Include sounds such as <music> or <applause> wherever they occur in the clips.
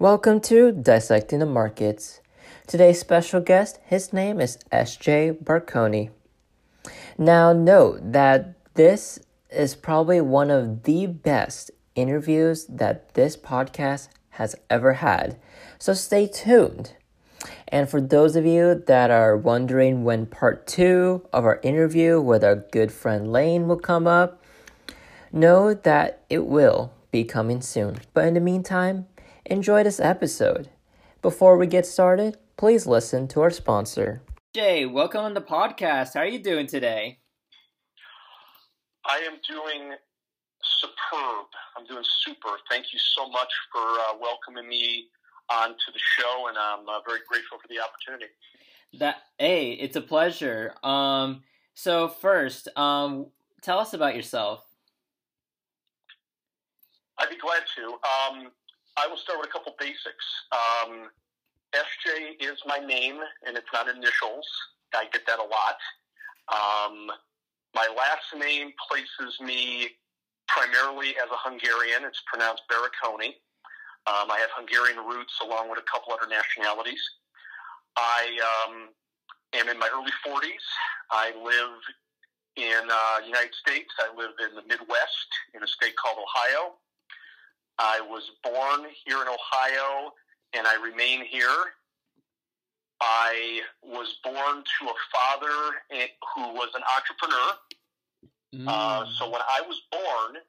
Welcome to Dissecting the Markets. Today's special guest, his name is SJ Barakony. Now, note that this is probably one of the best interviews that this podcast has ever had, so stay tuned. And for those of you that are wondering when part two of our interview with our good friend Lane will come up, know that it will be coming soon. But in the meantime, enjoy this episode. Before we get started, please listen to our sponsor. Jay, welcome on the podcast. How are you doing today? I am doing superb. I'm doing super. Thank you so much for uh, welcoming me onto the show, and I'm uh, very grateful for the opportunity. That hey, it's a pleasure. Um, so first, um, tell us about yourself. I'd be glad to. Um, I will start with a couple basics. Um, SJ is my name, and it's not initials. I get that a lot. Um, my last name places me primarily as a Hungarian. It's pronounced Barakony. Um, I have Hungarian roots along with a couple other nationalities. I um, am in my early 40s. I live in uh, United States. I live in the Midwest in a state called Ohio. I was born here in Ohio and I remain here. I was born to a father who was an entrepreneur. Mm. Uh, so when I was born,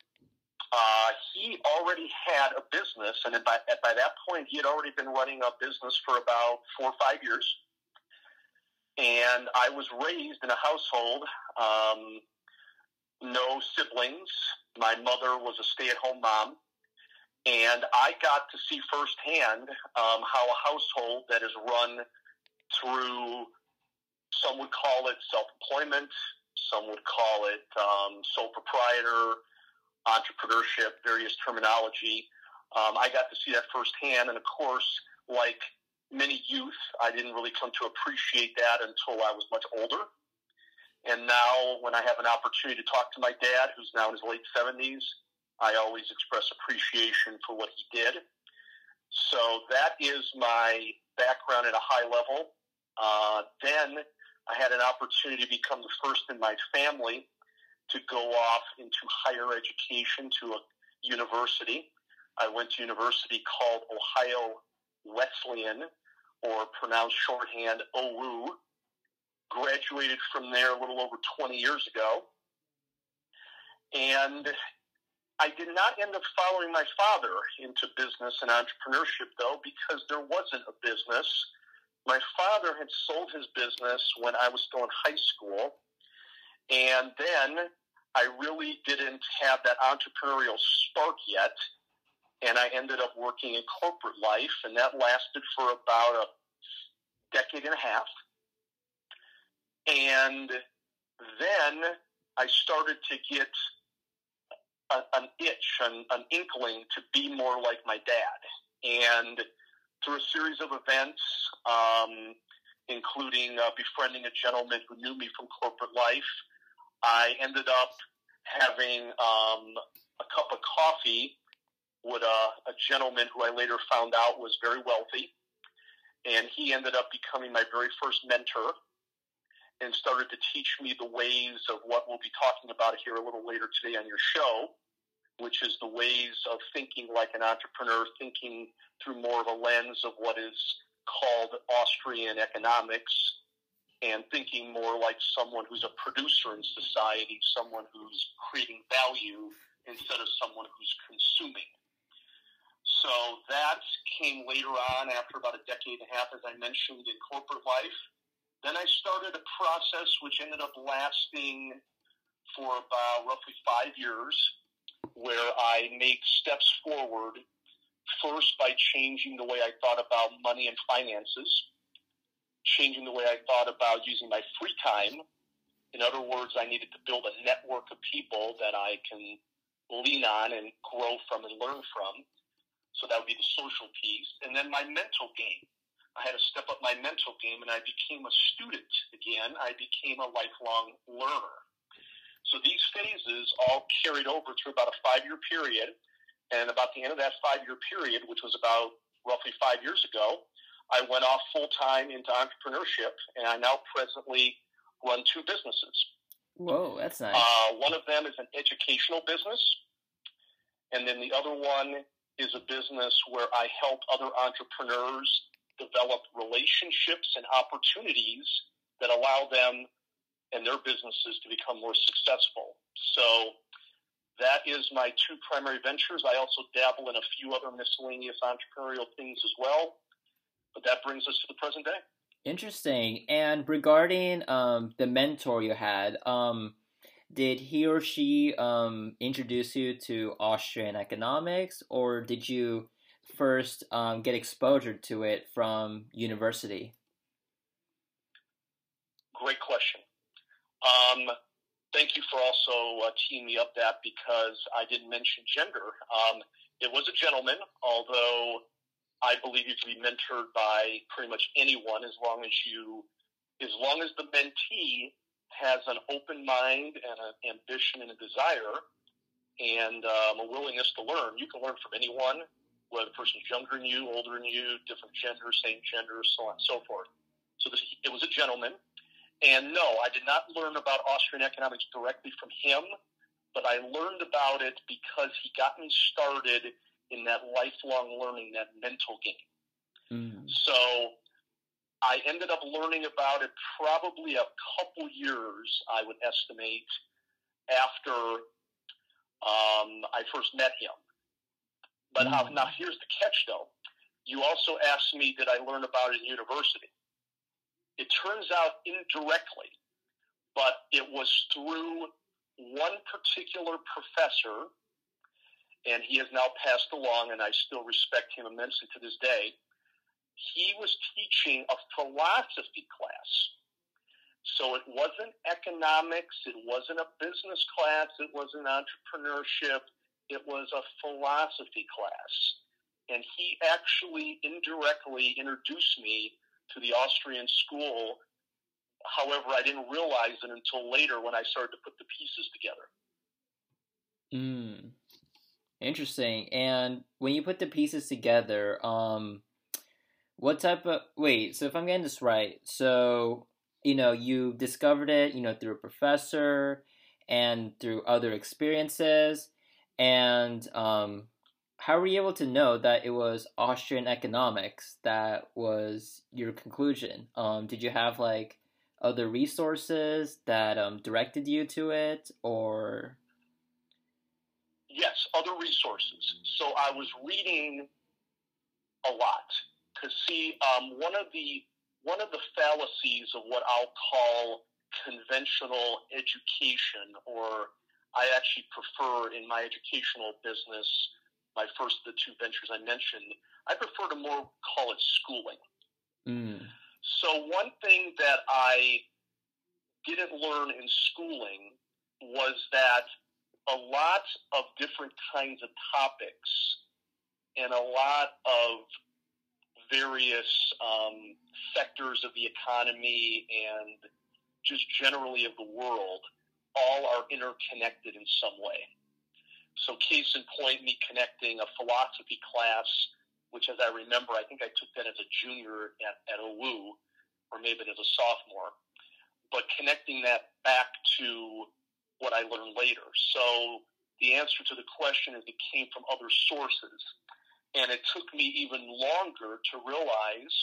uh, he already had a business, and by, by that point, he had already been running a business for about four or five years. And I was raised in a household, um, no siblings. My mother was a stay at home mom. And I got to see firsthand um, how a household that is run through, some would call it self employment, some would call it um, sole proprietor, entrepreneurship, various terminology. Um, I got to see that firsthand. And of course, like many youth, I didn't really come to appreciate that until I was much older. And now, when I have an opportunity to talk to my dad, who's now in his late 70s, I always express appreciation for what he did. So that is my background at a high level. Uh, then I had an opportunity to become the first in my family to go off into higher education to a university. I went to university called Ohio Wesleyan, or pronounced shorthand OU. Graduated from there a little over 20 years ago. And I did not end up following my father into business and entrepreneurship, though, because there wasn't a business. My father had sold his business when I was still in high school. And then I really didn't have that entrepreneurial spark yet. And I ended up working in corporate life, and that lasted for about a decade and a half. And then I started to get a, an itch, an, an inkling to be more like my dad. And through a series of events, um, including uh, befriending a gentleman who knew me from corporate life, I ended up having um, a cup of coffee with a, a gentleman who I later found out was very wealthy. And he ended up becoming my very first mentor and started to teach me the ways of what we'll be talking about here a little later today on your show, which is the ways of thinking like an entrepreneur, thinking through more of a lens of what is called Austrian economics, and thinking more like someone who's a producer in society, someone who's creating value instead of someone who's consuming. So that came later on after about a decade and a half, as I mentioned, in corporate life. Then I started a process which ended up lasting for about roughly five years, where I made steps forward. First, by changing the way I thought about money and finances, changing the way I thought about using my free time. In other words, I needed to build a network of people that I can lean on and grow from and learn from. So that would be the social piece. And then my mental game. I had to step up my mental game and I became a student again. I became a lifelong learner. So these phases all carried over through about a five year period. And about the end of that five year period, which was about roughly five years ago, I went off full time into entrepreneurship, and I now presently run two businesses. Whoa, that's nice. Uh, one of them is an educational business, and then the other one is a business where I help other entrepreneurs develop relationships and opportunities that allow them and their businesses to become more successful. So that is my two primary ventures. I also dabble in a few other miscellaneous entrepreneurial things as well. But that brings us to the present day. Interesting. And regarding um, the mentor you had, um, did he or she um, introduce you to Austrian economics, or did you first um, get exposure to it from university? Great question. Um, thank you for also uh, teeing me up that because I didn't mention gender. Um, it was a gentleman, although I believe you can be mentored by pretty much anyone as long as you, as long as the mentee has an open mind and an ambition and a desire and um, a willingness to learn. You can learn from anyone, whether the person's younger than you, older than you, different gender, same gender, so on and so forth. So this, it was a gentleman. And no, I did not learn about Austrian economics directly from him, but I learned about it because he got me started in that lifelong learning, that mental game. Mm. So I ended up learning about it probably a couple years, I would estimate, after um, I first met him. But mm. now here's the catch, though. You also asked me, did I learn about it in university? It turns out indirectly, but it was through one particular professor, and he has now passed along, and I still respect him immensely to this day. He was teaching a philosophy class. So it wasn't economics, it wasn't a business class, it wasn't entrepreneurship, it was a philosophy class. And he actually indirectly introduced me to the Austrian school. However, I didn't realize it until later when I started to put the pieces together. Mm. Interesting. And when you put the pieces together, um, what type of wait? So if I'm getting this right, so you know you discovered it, you know, through a professor and through other experiences, and um, how were you able to know that it was Austrian economics that was your conclusion? Um, did you have like other resources that um, directed you to it, or? Yes, other resources. So I was reading a lot to see um, one of the one of the fallacies of what I'll call conventional education, or I actually prefer in my educational business my first of the two ventures I mentioned, I prefer to more call it schooling. Mm. So one thing that I didn't learn in schooling was that a lot of different kinds of topics and a lot of various um, sectors of the economy and just generally of the world all are interconnected in some way. So, case in point, me connecting a philosophy class, which, as I remember, I think I took that as a junior at, at OU, or maybe as a sophomore, but connecting that back to what I learned later. So, the answer to the question is it came from other sources. And it took me even longer to realize,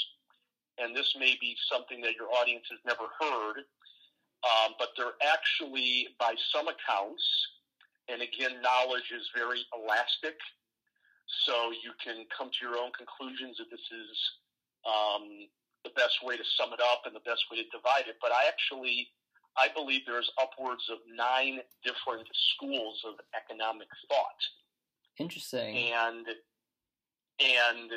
and this may be something that your audience has never heard, um, but they're actually, by some accounts, and again, knowledge is very elastic. So you can come to your own conclusions if this is um, the best way to sum it up and the best way to divide it. But I actually, I believe there's upwards of nine different schools of economic thought. Interesting. And and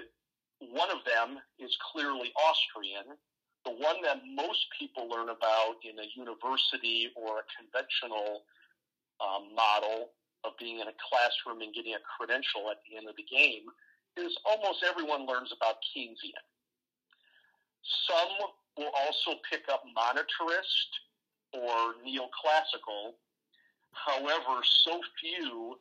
one of them is clearly Austrian. The one that most people learn about in a university or a conventional um, model of being in a classroom and getting a credential at the end of the game is almost everyone learns about Keynesian. Some will also pick up monetarist or neoclassical. However, so few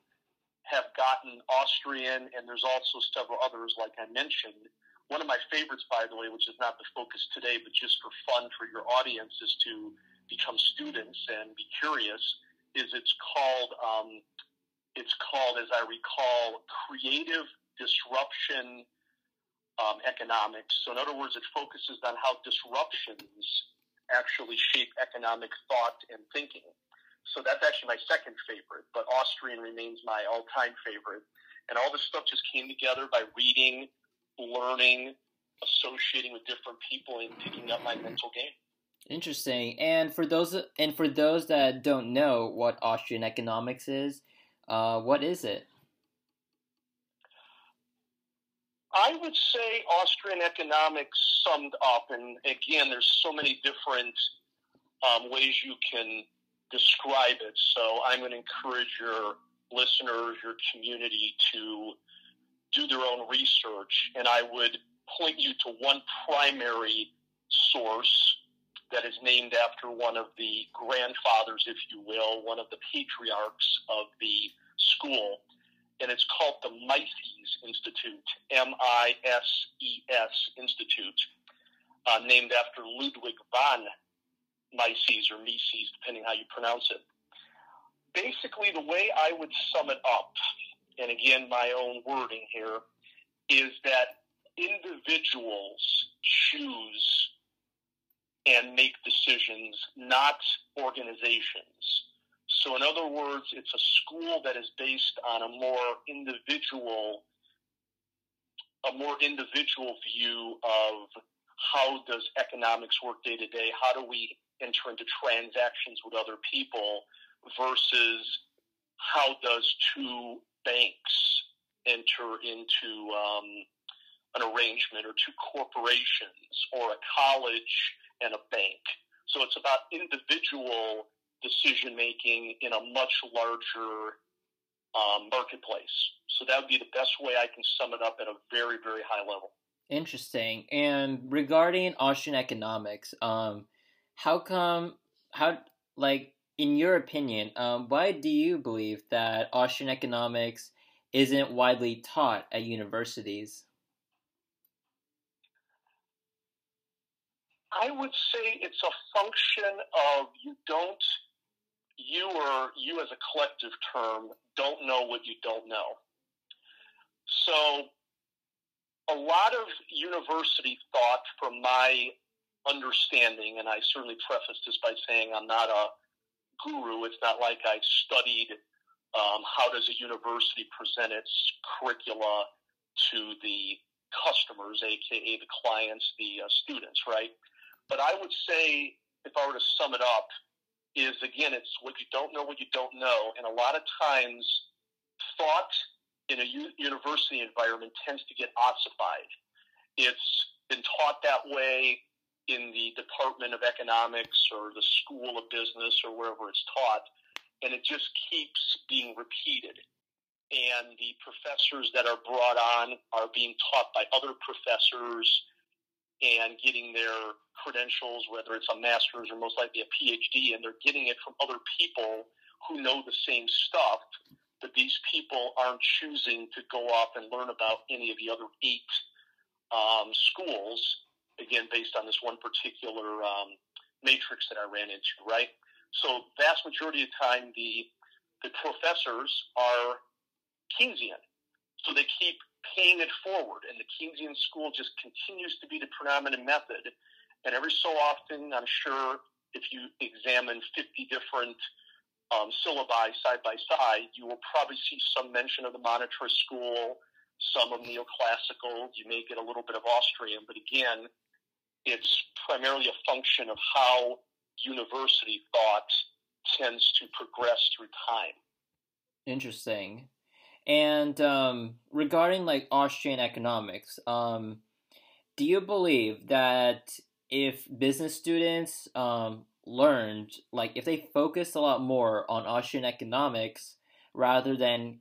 have gotten Austrian, and there's also several others, like I mentioned. One of my favorites, by the way, which is not the focus today, but just for fun for your audience, is to become students and be curious. Is it's called um, it's called, as I recall, creative disruption um, economics. So, in other words, it focuses on how disruptions actually shape economic thought and thinking. So that's actually my second favorite, but Austrian remains my all-time favorite. And all this stuff just came together by reading, learning, associating with different people, and picking up my mental game. Interesting. And for those and for those that don't know what Austrian economics is, uh, what is it? I would say Austrian economics summed up, and again, there's so many different um, ways you can describe it. So I'm going to encourage your listeners, your community to do their own research, and I would point you to one primary source that is named after one of the grandfathers, if you will, one of the patriarchs of the school, and it's called the Mises Institute, M I S E S Institute, uh, named after Ludwig von Mises or Mises, depending how you pronounce it. Basically, the way I would sum it up, and again, my own wording here, is that individuals choose and make decisions, not organizations. So, in other words, it's a school that is based on a more individual, a more individual view of how does economics work day to day? How do we enter into transactions with other people versus how does two banks enter into um, an arrangement or two corporations or a college and a bank. So it's about individual decision making in a much larger um, marketplace. So that would be the best way I can sum it up at a very, very high level. Interesting. And regarding Austrian economics, um, how come, how, like, in your opinion, um, why do you believe that Austrian economics isn't widely taught at universities? I would say it's a function of you don't you or you as a collective term don't know what you don't know. So a lot of university thought from my understanding, and I certainly preface this by saying I'm not a guru. It's not like I studied um, how does a university present its curricula to the customers, aka the clients, the uh, students, right? But I would say, if I were to sum it up, is again, it's what you don't know, what you don't know. And a lot of times, thought in a u- university environment tends to get ossified. It's been taught that way in the Department of Economics or the School of Business or wherever it's taught, and it just keeps being repeated. And the professors that are brought on are being taught by other professors and getting their credentials, whether it's a master's or most likely a PhD, and they're getting it from other people who know the same stuff, but these people aren't choosing to go off and learn about any of the other eight um, schools, again, based on this one particular um, matrix that I ran into, right? So vast majority of time, the, the professors are Keynesian. So they keep paying it forward. And the Keynesian school just continues to be the predominant method. And every so often, I'm sure if you examine 50 different um, syllabi side by side, you will probably see some mention of the monetarist school, some of neoclassical. You may get a little bit of Austrian, but again, it's primarily a function of how university thought tends to progress through time. Interesting. And um, regarding like Austrian economics, um, do you believe that if business students um, learned, like if they focused a lot more on Austrian economics rather than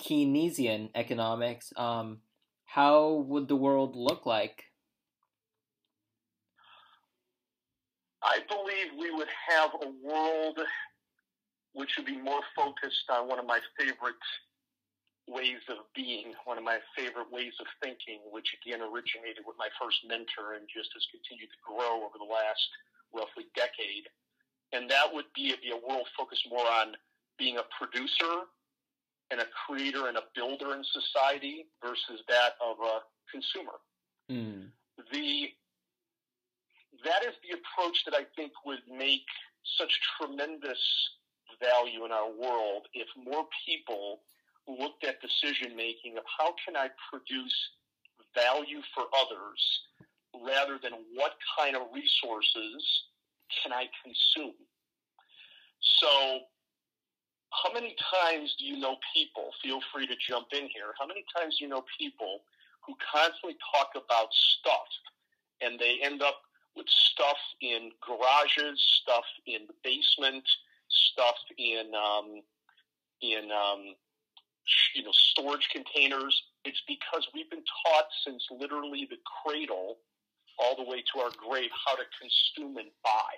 Keynesian economics, um, how would the world look like? I believe we would have a world which would be more focused on one of my favorite ways of being, one of my favorite ways of thinking, which again originated with my first mentor and just has continued to grow over the last roughly decade. And that would be, be a world focused more on being a producer and a creator and a builder in society versus that of a consumer. Mm. The that is the approach that I think would make such tremendous value in our world if more people looked at decision making of how can I produce value for others rather than what kind of resources can I consume. So, how many times do you know people? Feel free to jump in here. How many times do you know people who constantly talk about stuff and they end up with stuff in garages, stuff in the basement, stuff in um, in um, you know storage containers. It's because we've been taught since literally the cradle all the way to our grave how to consume and buy.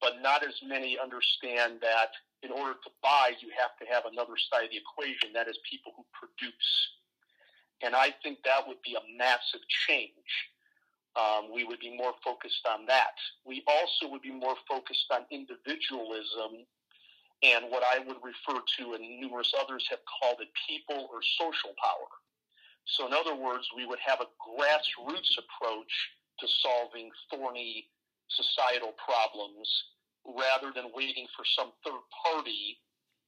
But not as many understand that in order to buy, you have to have another side of the equation. That is people who produce. And I think that would be a massive change. Um, we would be more focused on that. We also would be more focused on individualism and what I would refer to, and numerous others have called it people or social power. So, in other words, we would have a grassroots approach to solving thorny societal problems rather than waiting for some third party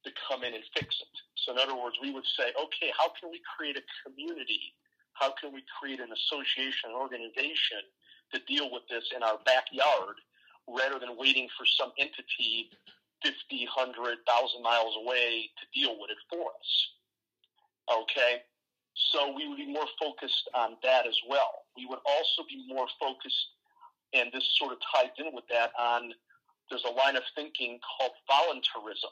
to come in and fix it. So, in other words, we would say, okay, how can we create a community? How can we create an association, an organization to deal with this in our backyard rather than waiting for some entity 50, 100, 1,000 miles away to deal with it for us. Okay? So we would be more focused on that as well. We would also be more focused, and this sort of ties in with that, on there's a line of thinking called voluntarism,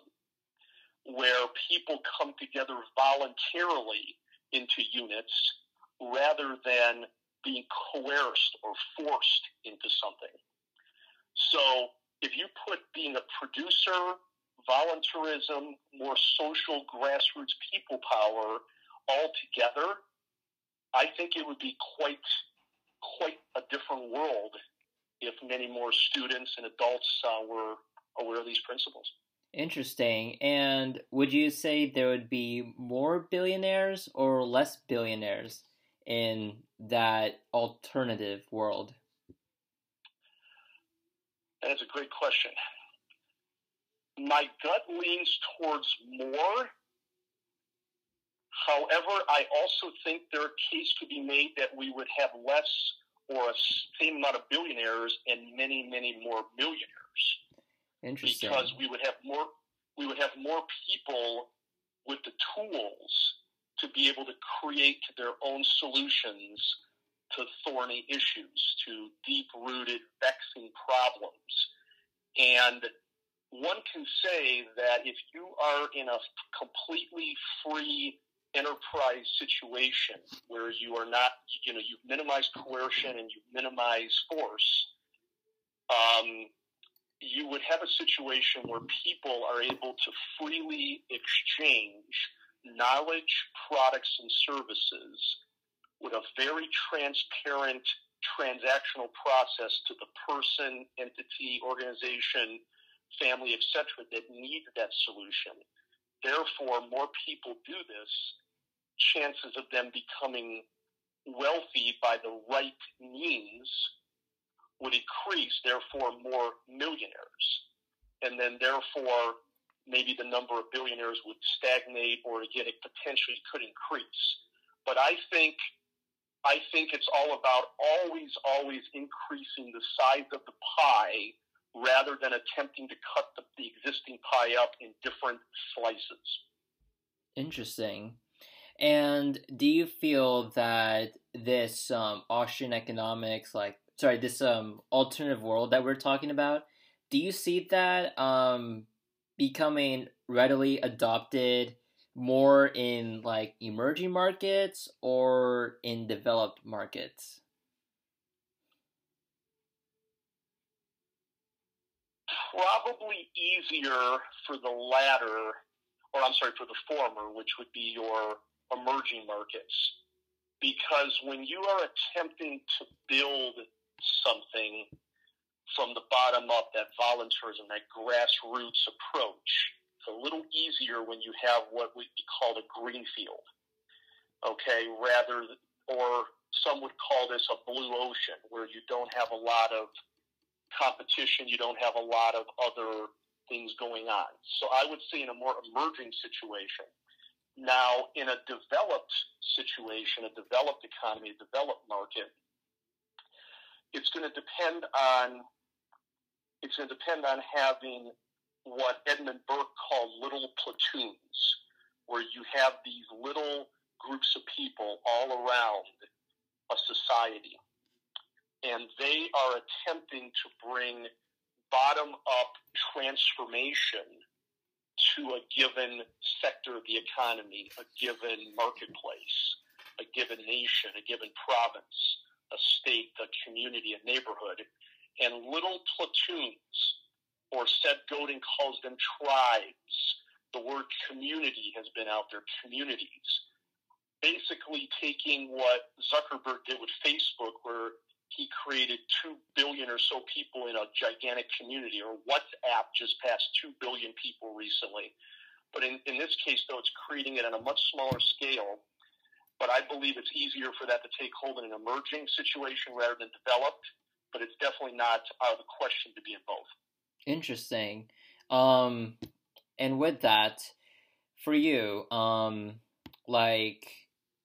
where people come together voluntarily into units rather than being coerced or forced into something. So if you put being a producer, voluntarism, more social grassroots people power all together, I think it would be quite quite a different world if many more students and adults uh, were aware of these principles. Interesting. And would you say there would be more billionaires or less billionaires in that alternative world? That's a great question. My gut leans towards more. However, I also think there a case could be made that we would have less or a same amount of billionaires and many, many more millionaires. Interesting. Because we would have more, we would have more people with the tools to be able to create their own solutions to thorny issues, to deep rooted, vexing problems. And one can say that if you are in a completely free enterprise situation where you are not, you know, you've minimized coercion and you've minimized force, um, you would have a situation where people are able to freely exchange knowledge, products, and services with a very transparent transactional process to the person, entity, organization, family, etc., that need that solution. Therefore, more people do this, chances of them becoming wealthy by the right means would increase, therefore, more millionaires. And then, therefore, maybe the number of billionaires would stagnate or again, it potentially could increase. But I think I think it's all about always, always increasing the size of the pie rather than attempting to cut the, the existing pie up in different slices. Interesting. And do you feel that this um, Austrian economics, like sorry, this um, alternative world that we're talking about, do you see that um, becoming readily adopted more in like emerging markets or in developed markets? Probably easier for the latter, or I'm sorry, for the former, which would be your emerging markets. Because when you are attempting to build something from the bottom up, that volunteerism, that grassroots approach, it's a little easier when you have what would be called a greenfield. Okay, rather, or some would call this a blue ocean, where you don't have a lot of competition, you don't have a lot of other things going on. So I would say in a more emerging situation. Now, in a developed situation, a developed economy, a developed market, it's going to depend on it's going to depend on having what Edmund Burke called little platoons, where you have these little groups of people all around a society. And they are attempting to bring bottom up transformation to a given sector of the economy, a given marketplace, a given nation, a given province, a state, a community, a neighborhood. And little platoons, or Seth Godin calls them tribes. The word community has been out there, communities. Basically taking what Zuckerberg did with Facebook, where he created 2 billion or so people in a gigantic community, or WhatsApp just passed 2 billion people recently. But in, in this case, though, it's creating it on a much smaller scale. But I believe it's easier for that to take hold in an emerging situation rather than developed. But it's definitely not out of the question to be in both. Interesting. Um, and with that, for you, um, like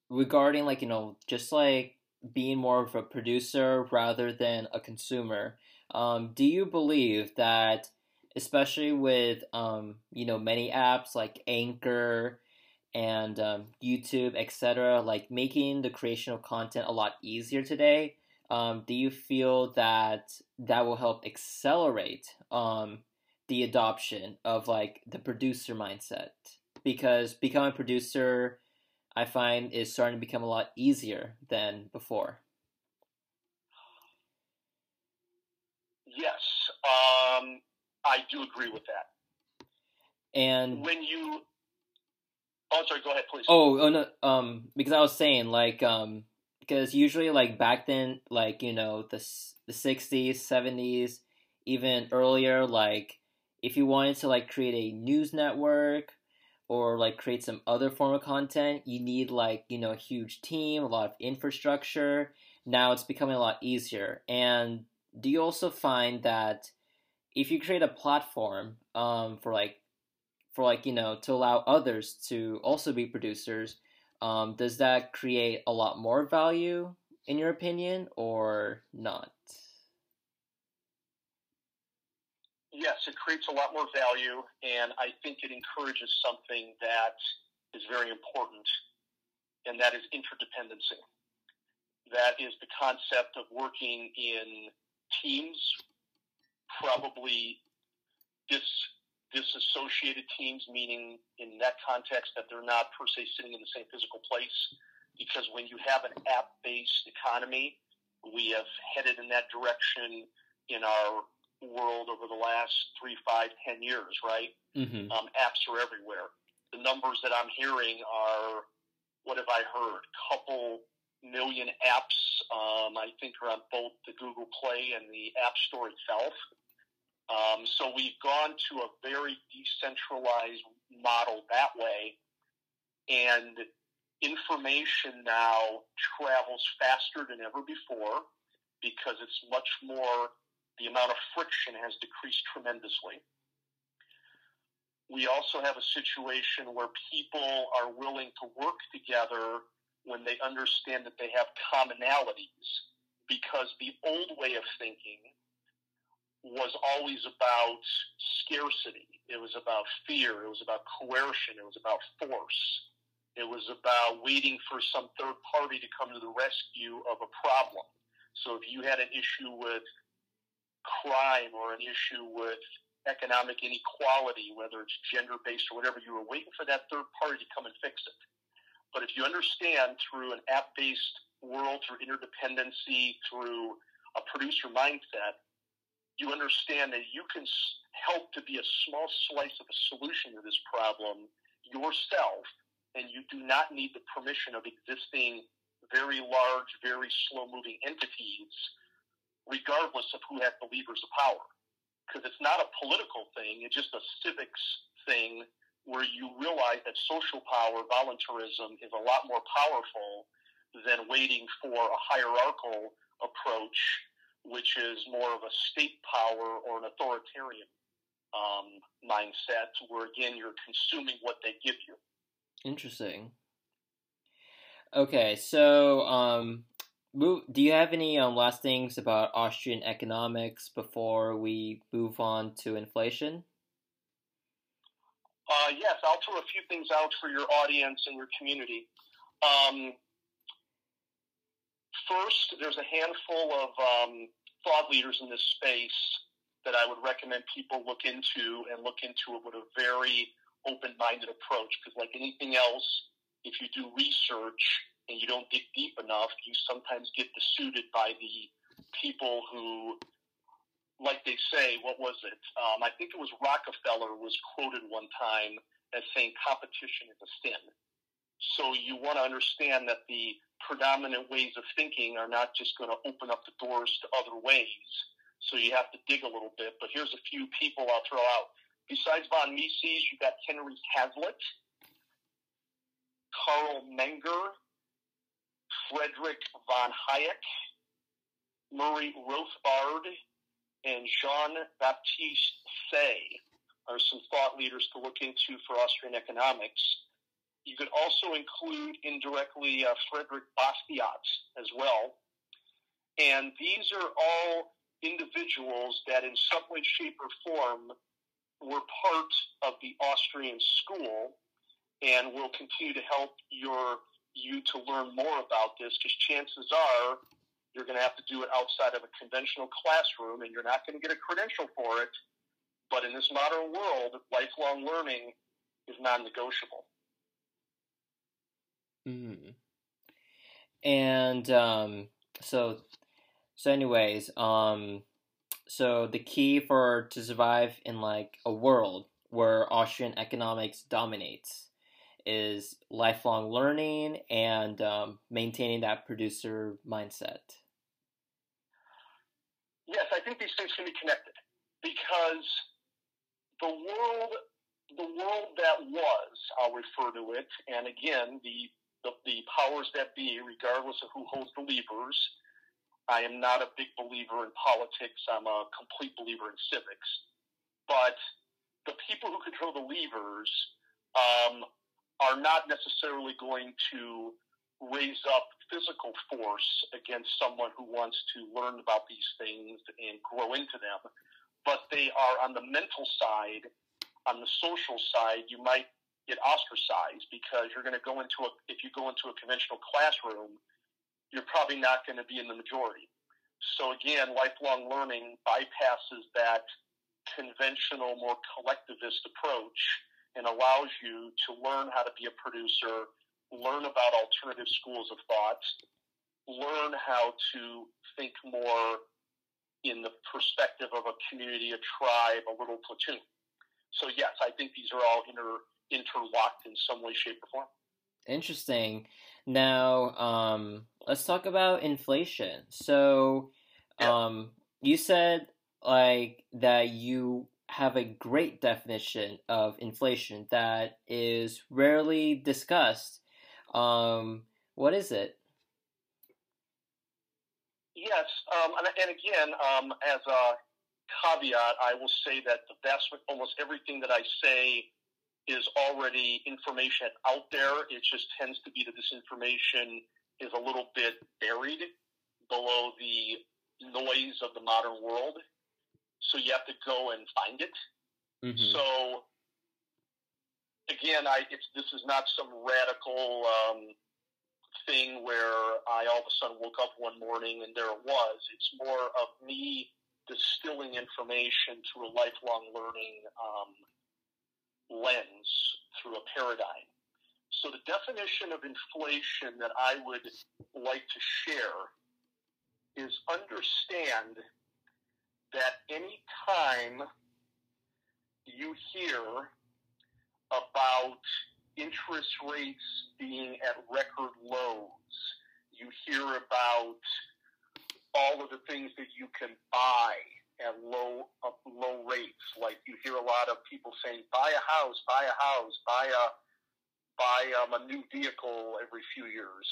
regarding like you know just like being more of a producer rather than a consumer. Um, do you believe that, especially with um, you know many apps like Anchor and um, YouTube, etc., like making the creation of content a lot easier today? Um, do you feel that that will help accelerate um, the adoption of like the producer mindset? Because becoming a producer I find is starting to become a lot easier than before. Yes, um, I do agree with that. And when you, oh, sorry, go ahead, please. Oh, oh no, um, because I was saying like, um, because usually like back then, like you know the the sixties, seventies, even earlier, like if you wanted to like create a news network or like create some other form of content, you need like, you know, a huge team, a lot of infrastructure. Now it's becoming a lot easier. And do you also find that if you create a platform um, for like for like you know to allow others to also be producers um, does that create a lot more value in your opinion or not yes, it creates a lot more value, and I think it encourages something that is very important, and that is interdependency. That is the concept of working in teams, probably dis, disassociated teams, meaning in that context that they're not per se sitting in the same physical place. Because when you have an app based economy, we have headed in that direction in our world over the last three, five, ten years, right? Mm-hmm. Um, apps are everywhere. The numbers that I'm hearing are, what have I heard? Couple million apps, um, I think, are on both the Google Play and the App Store itself. Um, so we've gone to a very decentralized model that way, and information now travels faster than ever before because it's much more the amount of friction has decreased tremendously. We also have a situation where people are willing to work together when they understand that they have commonalities because the old way of thinking was always about scarcity. It was about fear. It was about coercion. It was about force. It was about waiting for some third party to come to the rescue of a problem. So if you had an issue with crime or an issue with economic inequality, whether it's gender based or whatever, you were waiting for that third party to come and fix it. But if you understand through an app based world, through interdependency, through a producer mindset, you understand that you can help to be a small slice of a solution to this problem yourself, and you do not need the permission of existing very large, very slow moving entities, regardless of who has the levers of power. Because it's not a political thing, it's just a civics thing where you realize that social power, voluntarism, is a lot more powerful than waiting for a hierarchical approach, which is more of a state power or an authoritarian um, mindset, where again you're consuming what they give you. Interesting. Okay, so um, do you have any um, last things about Austrian economics before we move on to inflation? Uh, yes, I'll throw a few things out for your audience and your community. Um, first, there's a handful of um, thought leaders in this space that I would recommend people look into and look into it with a very open-minded approach. Because, like anything else, if you do research and you don't dig deep enough, you sometimes get dissuaded by the people who, like they say, what was it? Um, I think it was Rockefeller was quoted one time as saying competition is a sin. So you want to understand that the predominant ways of thinking are not just going to open up the doors to other ways. So you have to dig a little bit. But here's a few people I'll throw out. Besides von Mises, you've got Henry Hazlitt, Carl Menger, Frederick von Hayek, Murray Rothbard, and Jean Baptiste Say are some thought leaders to look into for Austrian economics. You could also include indirectly uh, Frederick Bastiat as well. And these are all individuals that, in some way, shape, or form, were part of the Austrian school and will continue to help your you to learn more about this because chances are you're going to have to do it outside of a conventional classroom and you're not going to get a credential for it. But in this modern world, lifelong learning is non negotiable. Mm-hmm. And um, so, so anyways, um, so the key for to survive in like a world where Austrian economics dominates is lifelong learning and um, maintaining that producer mindset. Yes, I think these things can be connected because the world, the world that was, I'll refer to it, and again, the the, the powers that be, regardless of who holds the levers. I am not a big believer in politics. I'm a complete believer in civics. But the people who control the levers um, are not necessarily going to raise up physical force against someone who wants to learn about these things and grow into them. But they are on the mental side, on the social side, you might get ostracized because you're going to go into a, if you go into a conventional classroom, you're probably not going to be in the majority. So again, lifelong learning bypasses that conventional, more collectivist approach and allows you to learn how to be a producer, learn about alternative schools of thought, learn how to think more in the perspective of a community, a tribe, a little platoon. So yes, I think these are all inter, interlocked in some way, shape, or form. Interesting. Now, um, let's talk about inflation. So, yeah. um, you said like that you have a great definition of inflation that is rarely discussed. Um, what is it? Yes, um, and, and, again, um, as a caveat, I will say that the vast, almost everything that I say is already information out there. It just tends to be that this information is a little bit buried below the noise of the modern world so you have to go and find it. Mm-hmm. So again, I it's this is not some radical um, thing where I all of a sudden woke up one morning and there it was. It's more of me distilling information through a lifelong learning um, lens, through a paradigm. So the definition of inflation that I would like to share is understand that any time you hear about interest rates being at record lows. You hear about all of the things that you can buy at low uh, low rates. Like you hear a lot of people saying, "Buy a house, buy a house, buy a buy um, a new vehicle every few years."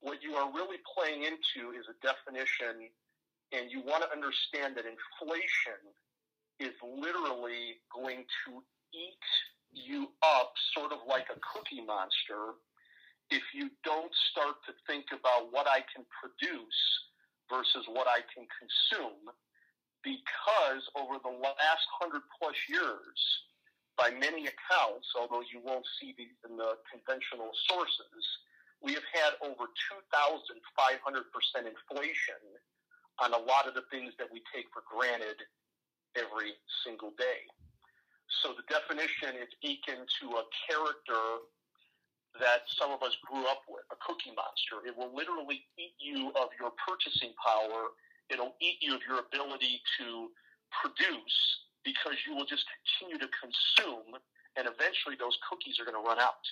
What you are really playing into is a definition, and you want to understand that inflation is literally going to eat you up, sort of like a cookie monster, if you don't start to think about what I can produce versus what I can consume because over the last hundred plus years, by many accounts, although you won't see these in the conventional sources, we have had over 2,500% inflation on a lot of the things that we take for granted every single day. So the definition is akin to a character that some of us grew up with, a cookie monster. It will literally eat you of your purchasing power. It'll eat you of your ability to produce because you will just continue to consume, and eventually those cookies are going to run out.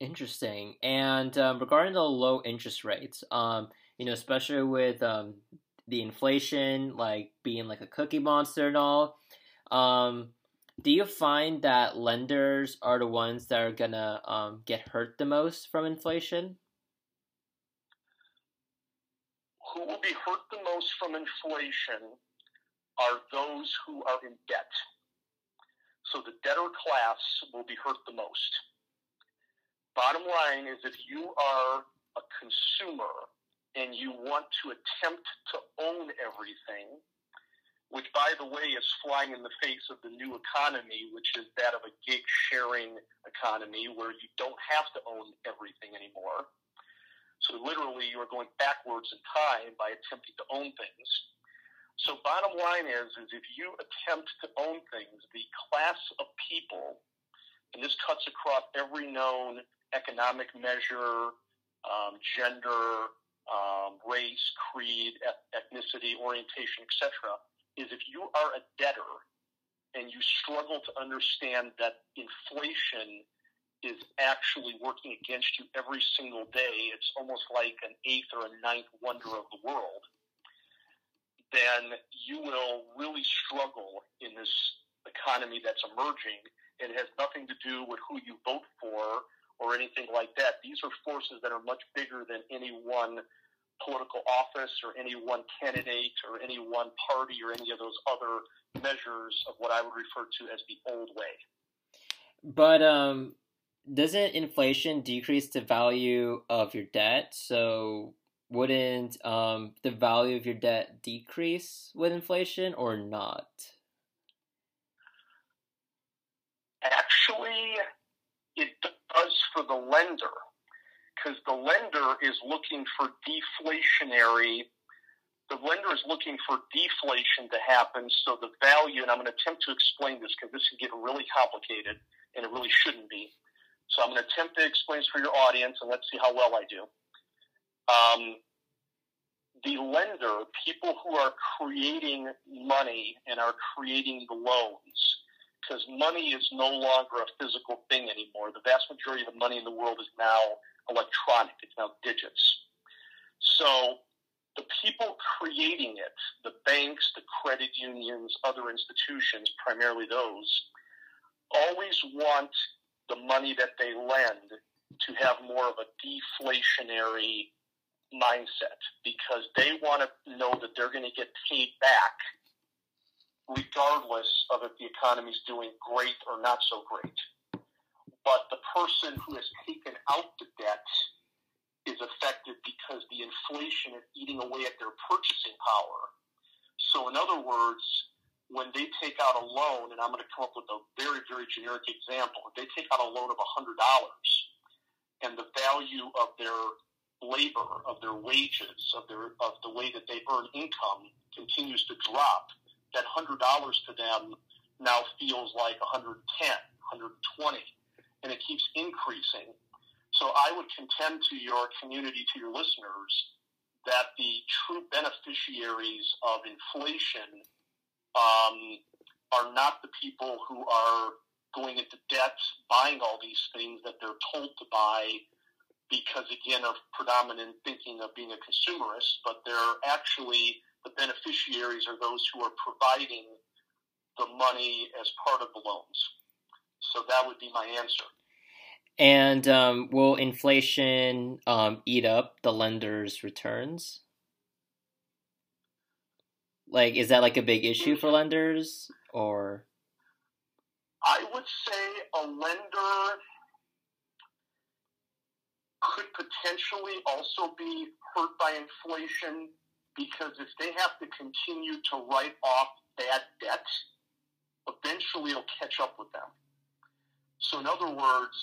Interesting. And um, regarding the low interest rates, um, you know, especially with um, the inflation, like being like a cookie monster and all, um, do you find that lenders are the ones that are gonna um, get hurt the most from inflation? Who will be hurt the most from inflation are those who are in debt. So the debtor class will be hurt the most. Bottom line is if you are a consumer and you want to attempt to own everything, which, by the way, is flying in the face of the new economy, which is that of a gig sharing economy where you don't have to own everything anymore. So, literally, you are going backwards in time by attempting to own things. So, bottom line is, is if you attempt to own things, the class of people, and this cuts across every known economic measure, um, gender, um, race, creed, ethnicity, orientation, etc., is if you are a debtor and you struggle to understand that inflation is actually working against you every single day, it's almost like an eighth or a ninth wonder of the world, then you will really struggle in this economy that's emerging. It has nothing to do with who you vote for or anything like that. These are forces that are much bigger than any one political office or any one candidate or any one party or any of those other measures of what I would refer to as the old way. But um, doesn't inflation decrease the value of your debt? So wouldn't um, the value of your debt decrease with inflation or not? Actually, it does for the lender because the lender is looking for deflationary. The lender is looking for deflation to happen, so the value. And I'm going to attempt to explain this because this can get really complicated, and it really shouldn't be. So I'm going to attempt to explain this for your audience, and let's see how well I do. Um, the lender, people who are creating money and are creating the loans, because money is no longer a physical thing anymore. The vast majority of the money in the world is now electronic. It's now digits. So the people creating it, the banks, the credit unions, other institutions, primarily those, always want the money that they lend to have more of a deflationary mindset because they want to know that they're going to get paid back regardless of if the economy is doing great or not so great but the person who has taken out the debt is affected because the inflation is eating away at their purchasing power. So, in other words, when they take out a loan, and I'm going to come up with a very, very generic example, if they take out a loan of $100 and the value of their labor, of their wages, of their of the way that they earn income continues to drop, that $100 to them now feels like 110, 120 and it keeps increasing. So I would contend to your community, to your listeners, that the true beneficiaries of inflation um, are not the people who are going into debt, buying all these things that they're told to buy because, again, of predominant thinking of being a consumerist, but they're actually the beneficiaries are those who are providing the money as part of the loans. So that would be my answer. And um, will inflation um, eat up the lender's returns? Like, is that like a big issue for lenders, or? I would say a lender could potentially also be hurt by inflation because if they have to continue to write off bad debt, eventually it'll catch up with them. So, in other words,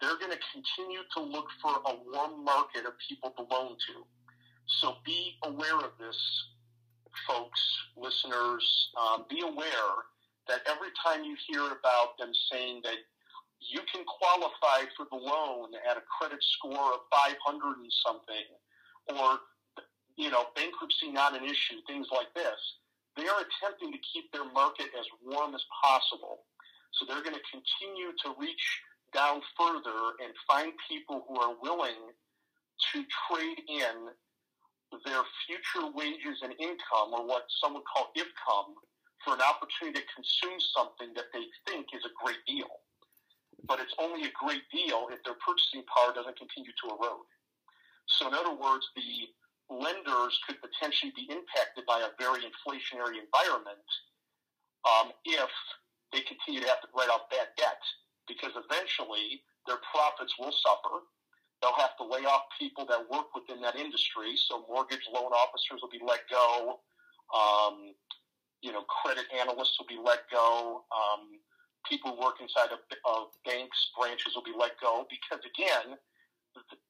they're going to continue to look for a warm market of people to loan to. So, be aware of this, folks, listeners. Um, be aware that every time you hear about them saying that you can qualify for the loan at a credit score of 500 and something, or you know, bankruptcy not an issue, things like this. They are attempting to keep their market as warm as possible. So they're going to continue to reach down further and find people who are willing to trade in their future wages and income, or what some would call IFCOM, for an opportunity to consume something that they think is a great deal. But it's only a great deal if their purchasing power doesn't continue to erode. So, in other words, the lenders could potentially be impacted by a very inflationary environment um, if they continue to have to write off bad debt because eventually their profits will suffer. They'll have to lay off people that work within that industry. So mortgage loan officers will be let go. Um, you know, credit analysts will be let go. Um, people who work inside of, of banks branches will be let go because again,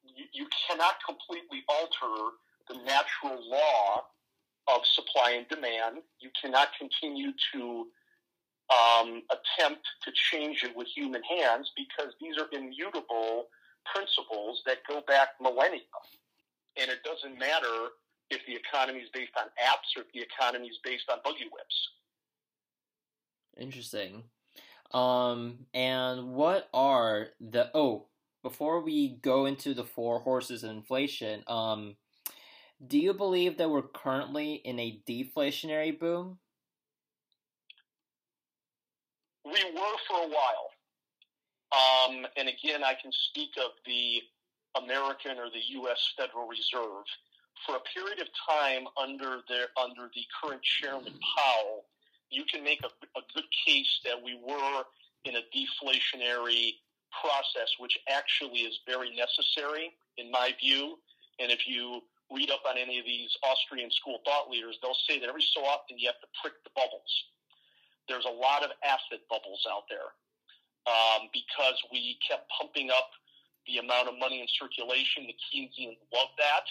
you, you cannot completely alter the natural law of supply and demand. You cannot continue to um, attempt to change it with human hands because these are immutable principles that go back millennia. And it doesn't matter if the economy is based on apps or if the economy is based on buggy whips. Interesting. Um, and what are the oh before we go into the four horses of inflation, um, do you believe that we're currently in a deflationary boom? We were for a while. Um, and again, I can speak of the American or the U.S. Federal Reserve. For a period of time under their under the current Chairman Powell, you can make a, a good case that we were in a deflationary process, which actually is very necessary in my view. And if you read up on any of these Austrian school thought leaders, they'll say that every so often you have to prick the bubbles. There's a lot of asset bubbles out there um, because we kept pumping up the amount of money in circulation. The Keynesians love that,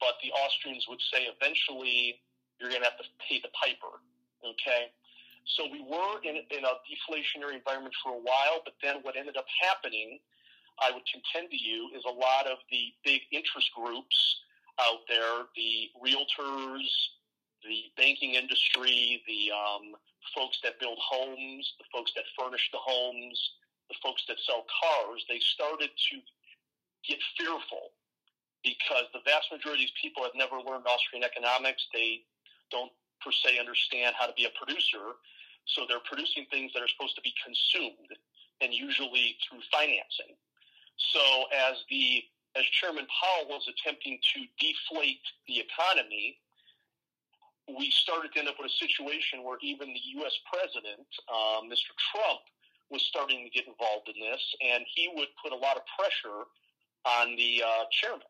but the Austrians would say eventually you're going to have to pay the piper. Okay, so we were in, in a deflationary environment for a while, but then what ended up happening, I would contend to you, is a lot of the big interest groups out there, the realtors, the banking industry, the um, folks that build homes, the folks that furnish the homes, the folks that sell cars, they started to get fearful because the vast majority of these people have never learned Austrian economics. They don't per se understand how to be a producer. So they're producing things that are supposed to be consumed and usually through financing. So as the as Chairman Powell was attempting to deflate the economy, we started to end up with a situation where even the U.S. president, um, Mr. Trump, was starting to get involved in this, and he would put a lot of pressure on the uh, chairman.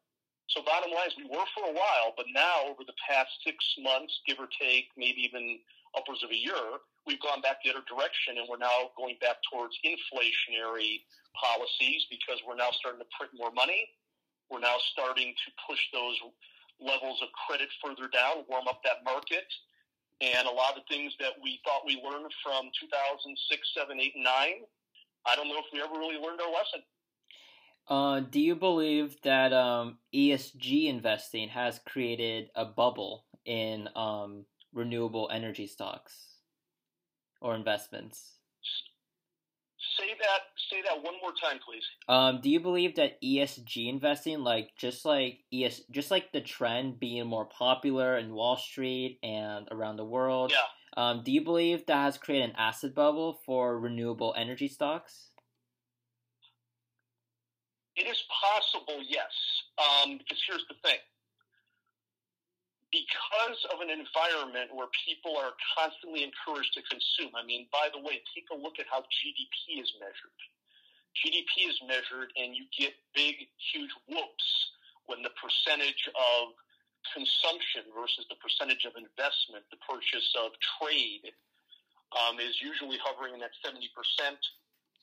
So, bottom line is, we were for a while, but now over the past six months, give or take, maybe even upwards of a year, we've gone back the other direction, and we're now going back towards inflationary policies because we're now starting to print more money we're now starting to push those levels of credit further down, warm up that market. And a lot of things that we thought we learned from 2006, 7, 8, 9, I don't know if we ever really learned our lesson. Uh, do you believe that um, ESG investing has created a bubble in um, renewable energy stocks or investments? Say that. Say that one more time, please. Um, do you believe that ESG investing, like just like ES, just like the trend being more popular in Wall Street and around the world? Yeah. Um, do you believe that has created an asset bubble for renewable energy stocks? It is possible, yes. Um, because here's the thing because of an environment where people are constantly encouraged to consume. I mean, by the way, take a look at how GDP is measured. GDP is measured, and you get big, huge whoops when the percentage of consumption versus the percentage of investment, the purchase of trade, um, is usually hovering in that 70%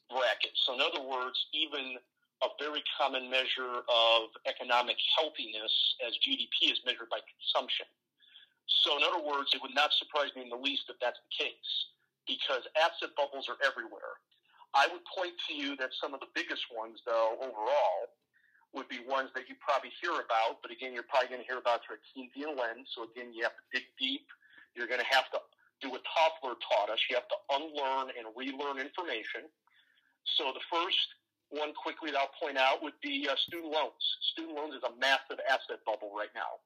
bracket. So, in other words, even a very common measure of economic healthiness as GDP is measured by consumption. So, in other words, it would not surprise me in the least if that's the case because asset bubbles are everywhere. I would point to you that some of the biggest ones, though, overall, would be ones that you probably hear about, but again, you're probably going to hear about through a Keynesian lens. So, again, you have to dig deep. You're going to have to do what Toffler taught us. You have to unlearn and relearn information. So, the first one quickly that I'll point out would be uh, student loans. Student loans is a massive asset bubble right now.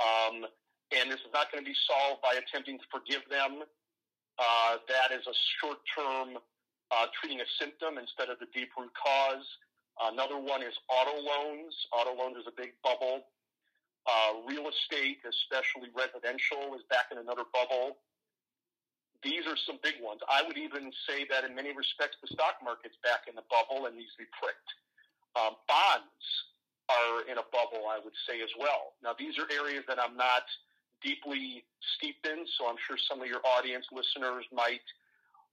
Um, and this is not going to be solved by attempting to forgive them. Uh, that is a short term uh, treating a symptom instead of the deep root cause. Another one is auto loans. Auto loans is a big bubble. Uh, real estate, especially residential, is back in another bubble these are some big ones. I would even say that in many respects, the stock market's back in the bubble and needs to be pricked. Um, bonds are in a bubble, I would say as well. Now, these are areas that I'm not deeply steeped in, so I'm sure some of your audience listeners might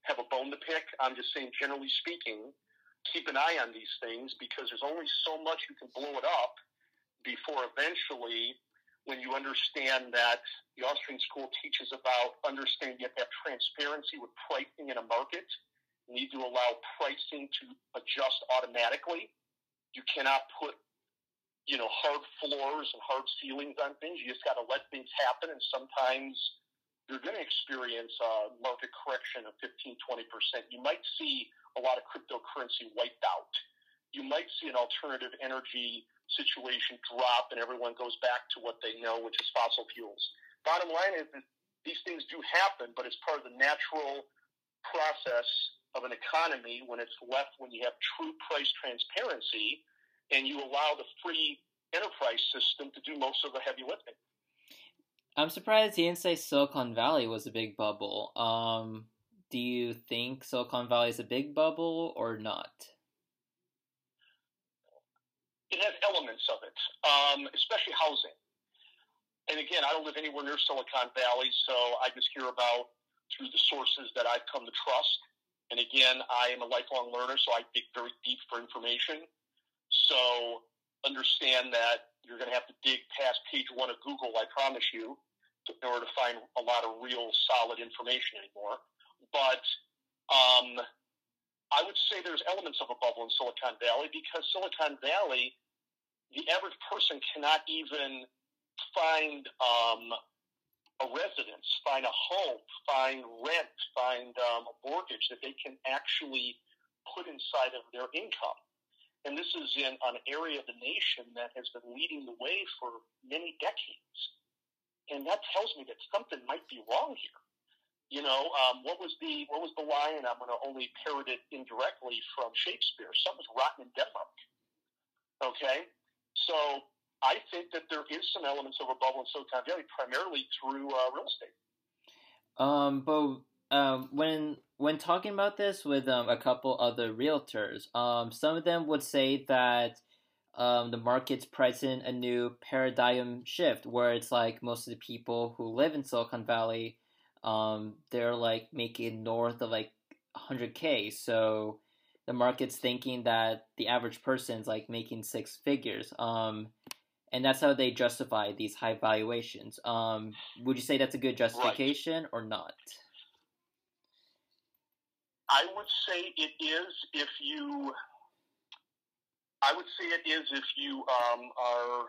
have a bone to pick. I'm just saying, generally speaking, keep an eye on these things because there's only so much you can blow it up before eventually when you understand that the Austrian school teaches about understanding you have to have transparency with pricing in a market. You need to allow pricing to adjust automatically. You cannot put, you know, hard floors and hard ceilings on things. You just got to let things happen. And sometimes you're going to experience a market correction of 15, 20%. You might see a lot of cryptocurrency wiped out. You might see an alternative energy situation drop and everyone goes back to what they know, which is fossil fuels. Bottom line is that these things do happen, but it's part of the natural process of an economy when it's left when you have true price transparency and you allow the free enterprise system to do most of the heavy lifting. I'm surprised he didn't say Silicon Valley was a big bubble. Um, do you think Silicon Valley is a big bubble or not? It has elements of it, um, especially housing. And again, I don't live anywhere near Silicon Valley, so I just hear about through the sources that I've come to trust. And again, I am a lifelong learner, so I dig very deep for information. So understand that you're going to have to dig past page one of Google, I promise you, in order to find a lot of real solid information anymore. But um, I would say there's elements of a bubble in Silicon Valley because Silicon Valley, the average person cannot even find um, a residence, find a home, find rent, find um, a mortgage that they can actually put inside of their income. And this is in an area of the nation that has been leading the way for many decades. And that tells me that something might be wrong here. You know, um, what was the what was the line? I'm going to only parrot it indirectly from Shakespeare. Something's rotten in Denmark. Okay, so I think that there is some elements of a bubble in Silicon Valley, primarily through uh, real estate. Um, but um, when when talking about this with um, a couple other realtors, um, some of them would say that um, the market's pricing a new paradigm shift, where it's like most of the people who live in Silicon Valley um, they're like making north of like 100k. So the market's thinking that the average person's like making six figures. Um, and that's how they justify these high valuations. Um, would you say that's a good justification right. or not? I would say it is if you. I would say it is if you um, are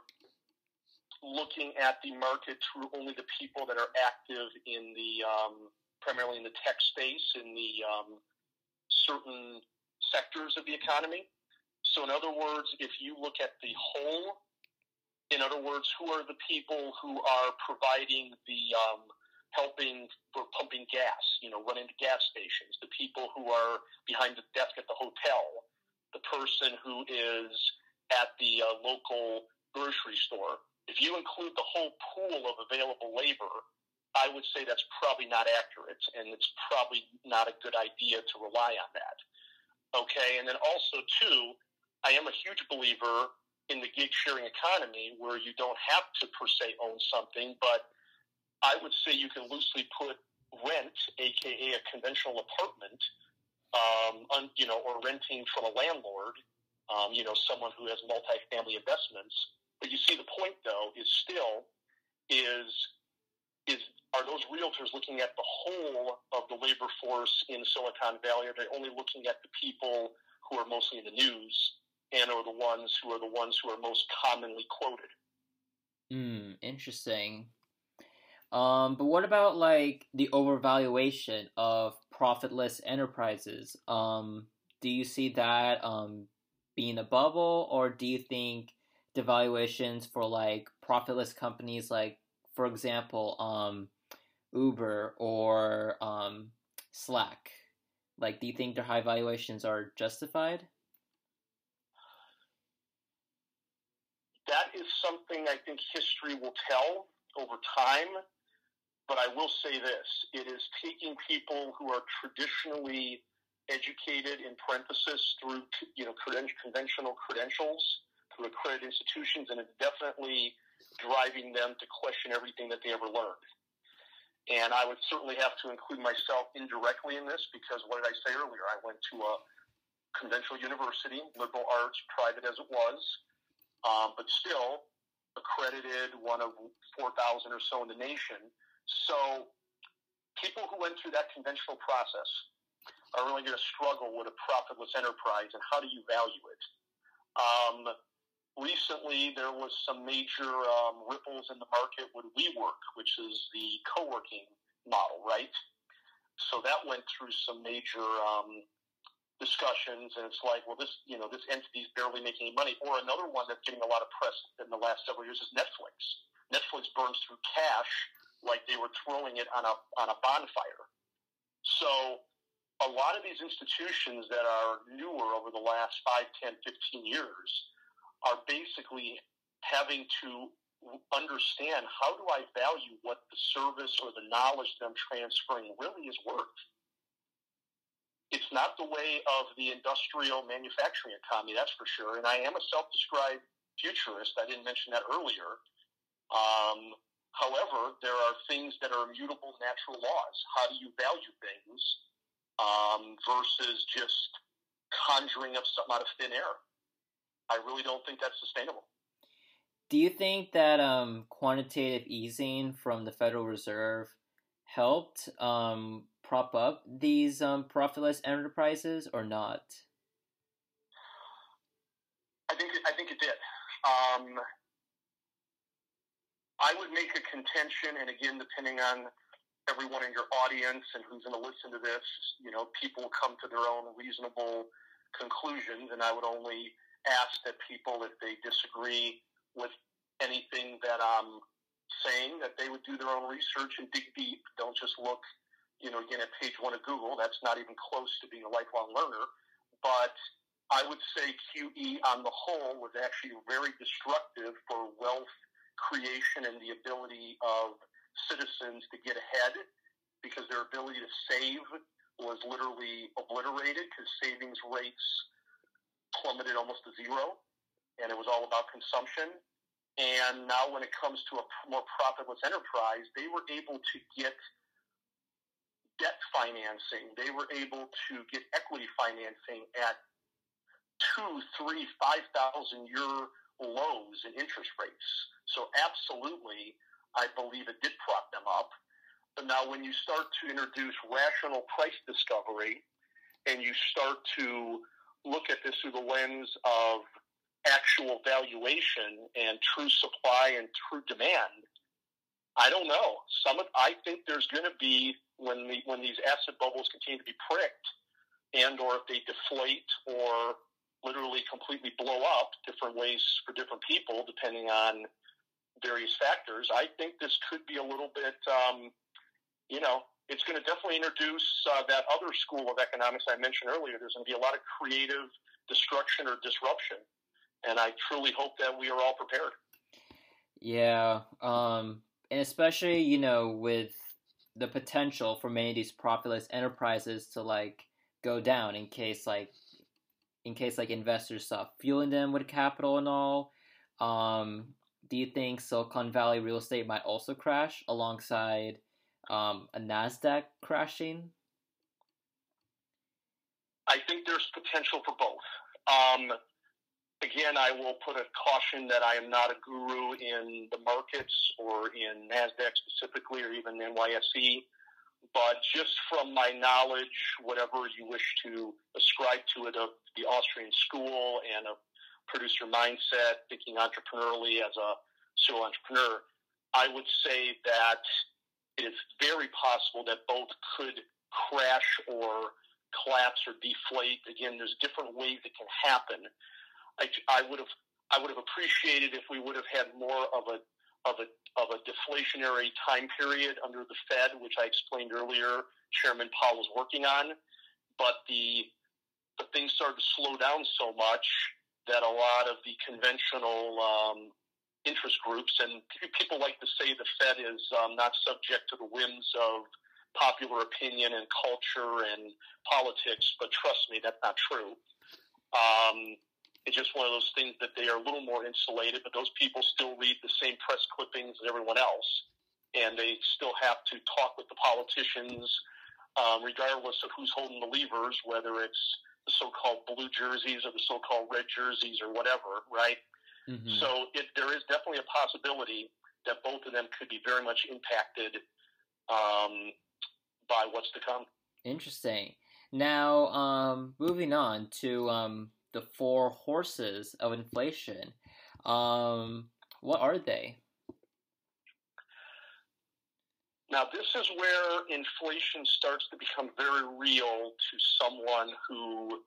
looking at the market through only the people that are active in the um, primarily in the tech space, in the um, certain sectors of the economy. So, in other words, if you look at the whole, in other words, who are the people who are providing the um, helping for pumping gas, you know, running the gas stations, the people who are behind the desk at the hotel, the person who is at the uh, local grocery store. If you include the whole pool of available labor, I would say that's probably not accurate, and it's probably not a good idea to rely on that. Okay, and then also too, I am a huge believer in the gig sharing economy where you don't have to per se own something, but I would say you can loosely put rent, aka a conventional apartment, um, un, you know, or renting from a landlord, um, you know, someone who has multifamily investments. But you see, the point though is still is is are those realtors looking at the whole of the labor force in Silicon Valley? Are they only looking at the people who are mostly in the news and are the ones who are the ones who are most commonly quoted? Hmm, interesting. Um, but what about like the overvaluation of profitless enterprises? Um, do you see that um, being a bubble, or do you think the valuations for like profitless companies, like for example, um, Uber or um, Slack, like do you think their high valuations are justified? That is something I think history will tell over time. But I will say this it is taking people who are traditionally educated, in parenthesis, through you know conventional credentials, through accredited institutions, and it's definitely driving them to question everything that they ever learned. And I would certainly have to include myself indirectly in this because what did I say earlier? I went to a conventional university, liberal arts, private as it was, um, but still accredited, one of 4,000 or so in the nation. So people who went through that conventional process are really going to struggle with a profitless enterprise and how do you value it? Um, recently, there was some major um, ripples in the market with WeWork, which is the co-working model, right? So that went through some major um, discussions, and it's like, well, this you know this entity is barely making any money. Or another one that's getting a lot of press in the last several years is Netflix. Netflix burns through cash like they were throwing it on a on a bonfire. So a lot of these institutions that are newer over the last 5, 10, 15 years are basically having to understand how do I value what the service or the knowledge that I'm transferring really is worth. It's not the way of the industrial manufacturing economy, that's for sure. And I am a self-described futurist. I didn't mention that earlier. Um, However, there are things that are immutable natural laws. How do you value things um, versus just conjuring up something out of thin air? I really don't think that's sustainable. Do you think that um, quantitative easing from the Federal Reserve helped um, prop up these um, profitless enterprises or not? I think I think it did. Um, I would make a contention, and again, depending on everyone in your audience and who's going to listen to this, you know, people come to their own reasonable conclusions, and I would only ask that people, if they disagree with anything that I'm saying, that they would do their own research and dig deep. Don't just look, you know, again at page one of Google. That's not even close to being a lifelong learner. But I would say QE on the whole was actually very destructive for wealth creation and the ability of citizens to get ahead because their ability to save was literally obliterated because savings rates plummeted almost to zero and it was all about consumption. And now, when it comes to a more profitless enterprise, they were able to get debt financing. They were able to get equity financing at two, three, five thousand year lows in interest rates. So absolutely, I believe it did prop them up. But now when you start to introduce rational price discovery and you start to look at this through the lens of actual valuation and true supply and true demand, I don't know. Some of, I think there's going to be when the when these asset bubbles continue to be pricked, and or if they deflate or literally completely blow up different ways for different people depending on various factors. I think this could be a little bit, um, you know, it's going to definitely introduce uh, that other school of economics I mentioned earlier. There's going to be a lot of creative destruction or disruption, and I truly hope that we are all prepared. Yeah, um, and especially you know with the potential for many of these profitless enterprises to like go down in case like in case like investors stop fueling them with capital and all. Um, do you think Silicon Valley real estate might also crash alongside um, a Nasdaq crashing? I think there's potential for both. Um, again, I will put a caution that I am not a guru in the markets or in NASDAQ specifically or even NYSE. But just from my knowledge, whatever you wish to ascribe to it of the Austrian school and a producer mindset, thinking entrepreneurially as a serial entrepreneur, I would say that it is very possible that both could crash or collapse or deflate. Again, there's different ways it can happen. I, I would have I would have appreciated if we would have had more of a of a of a deflationary time period under the Fed, which I explained earlier. Chairman Powell was working on, but the the things started to slow down so much that a lot of the conventional um, interest groups and people like to say the Fed is um, not subject to the whims of popular opinion and culture and politics, but trust me, that's not true. Um, it's just one of those things that they are a little more insulated, but those people still read the same press clippings as everyone else, and they still have to talk with the politicians, um, regardless of who's holding the levers, whether it's the so-called blue jerseys or the so-called red jerseys or whatever, right? Mm-hmm. So it, there is definitely a possibility that both of them could be very much impacted um, by what's to come. Interesting. Now, um, moving on to um, the four horses of inflation. Um, what are they? Now, this is where inflation starts to become very real to someone who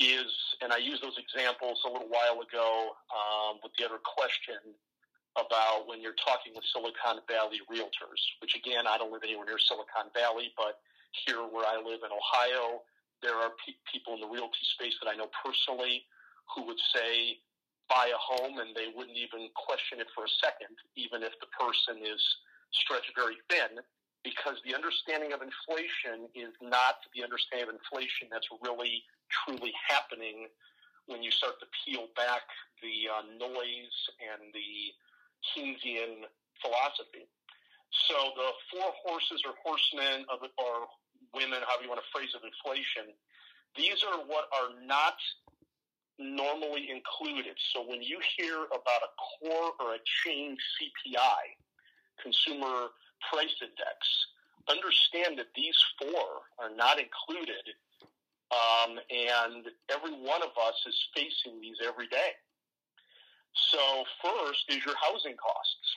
is, and I used those examples a little while ago um, with the other question about when you're talking with Silicon Valley realtors, which again, I don't live anywhere near Silicon Valley, but here where I live in Ohio, there are pe- people in the realty space that I know personally who would say buy a home and they wouldn't even question it for a second, even if the person is stretched very thin, because the understanding of inflation is not the understanding of inflation that's really truly happening when you start to peel back the uh, noise and the Keynesian philosophy. So the four horses or horsemen of, or women, however you want to phrase it, inflation, these are what are not normally included. So when you hear about a core or a chain CPI, consumer price index, understand that these four are not included. Um, and every one of us is facing these every day. So first is your housing costs.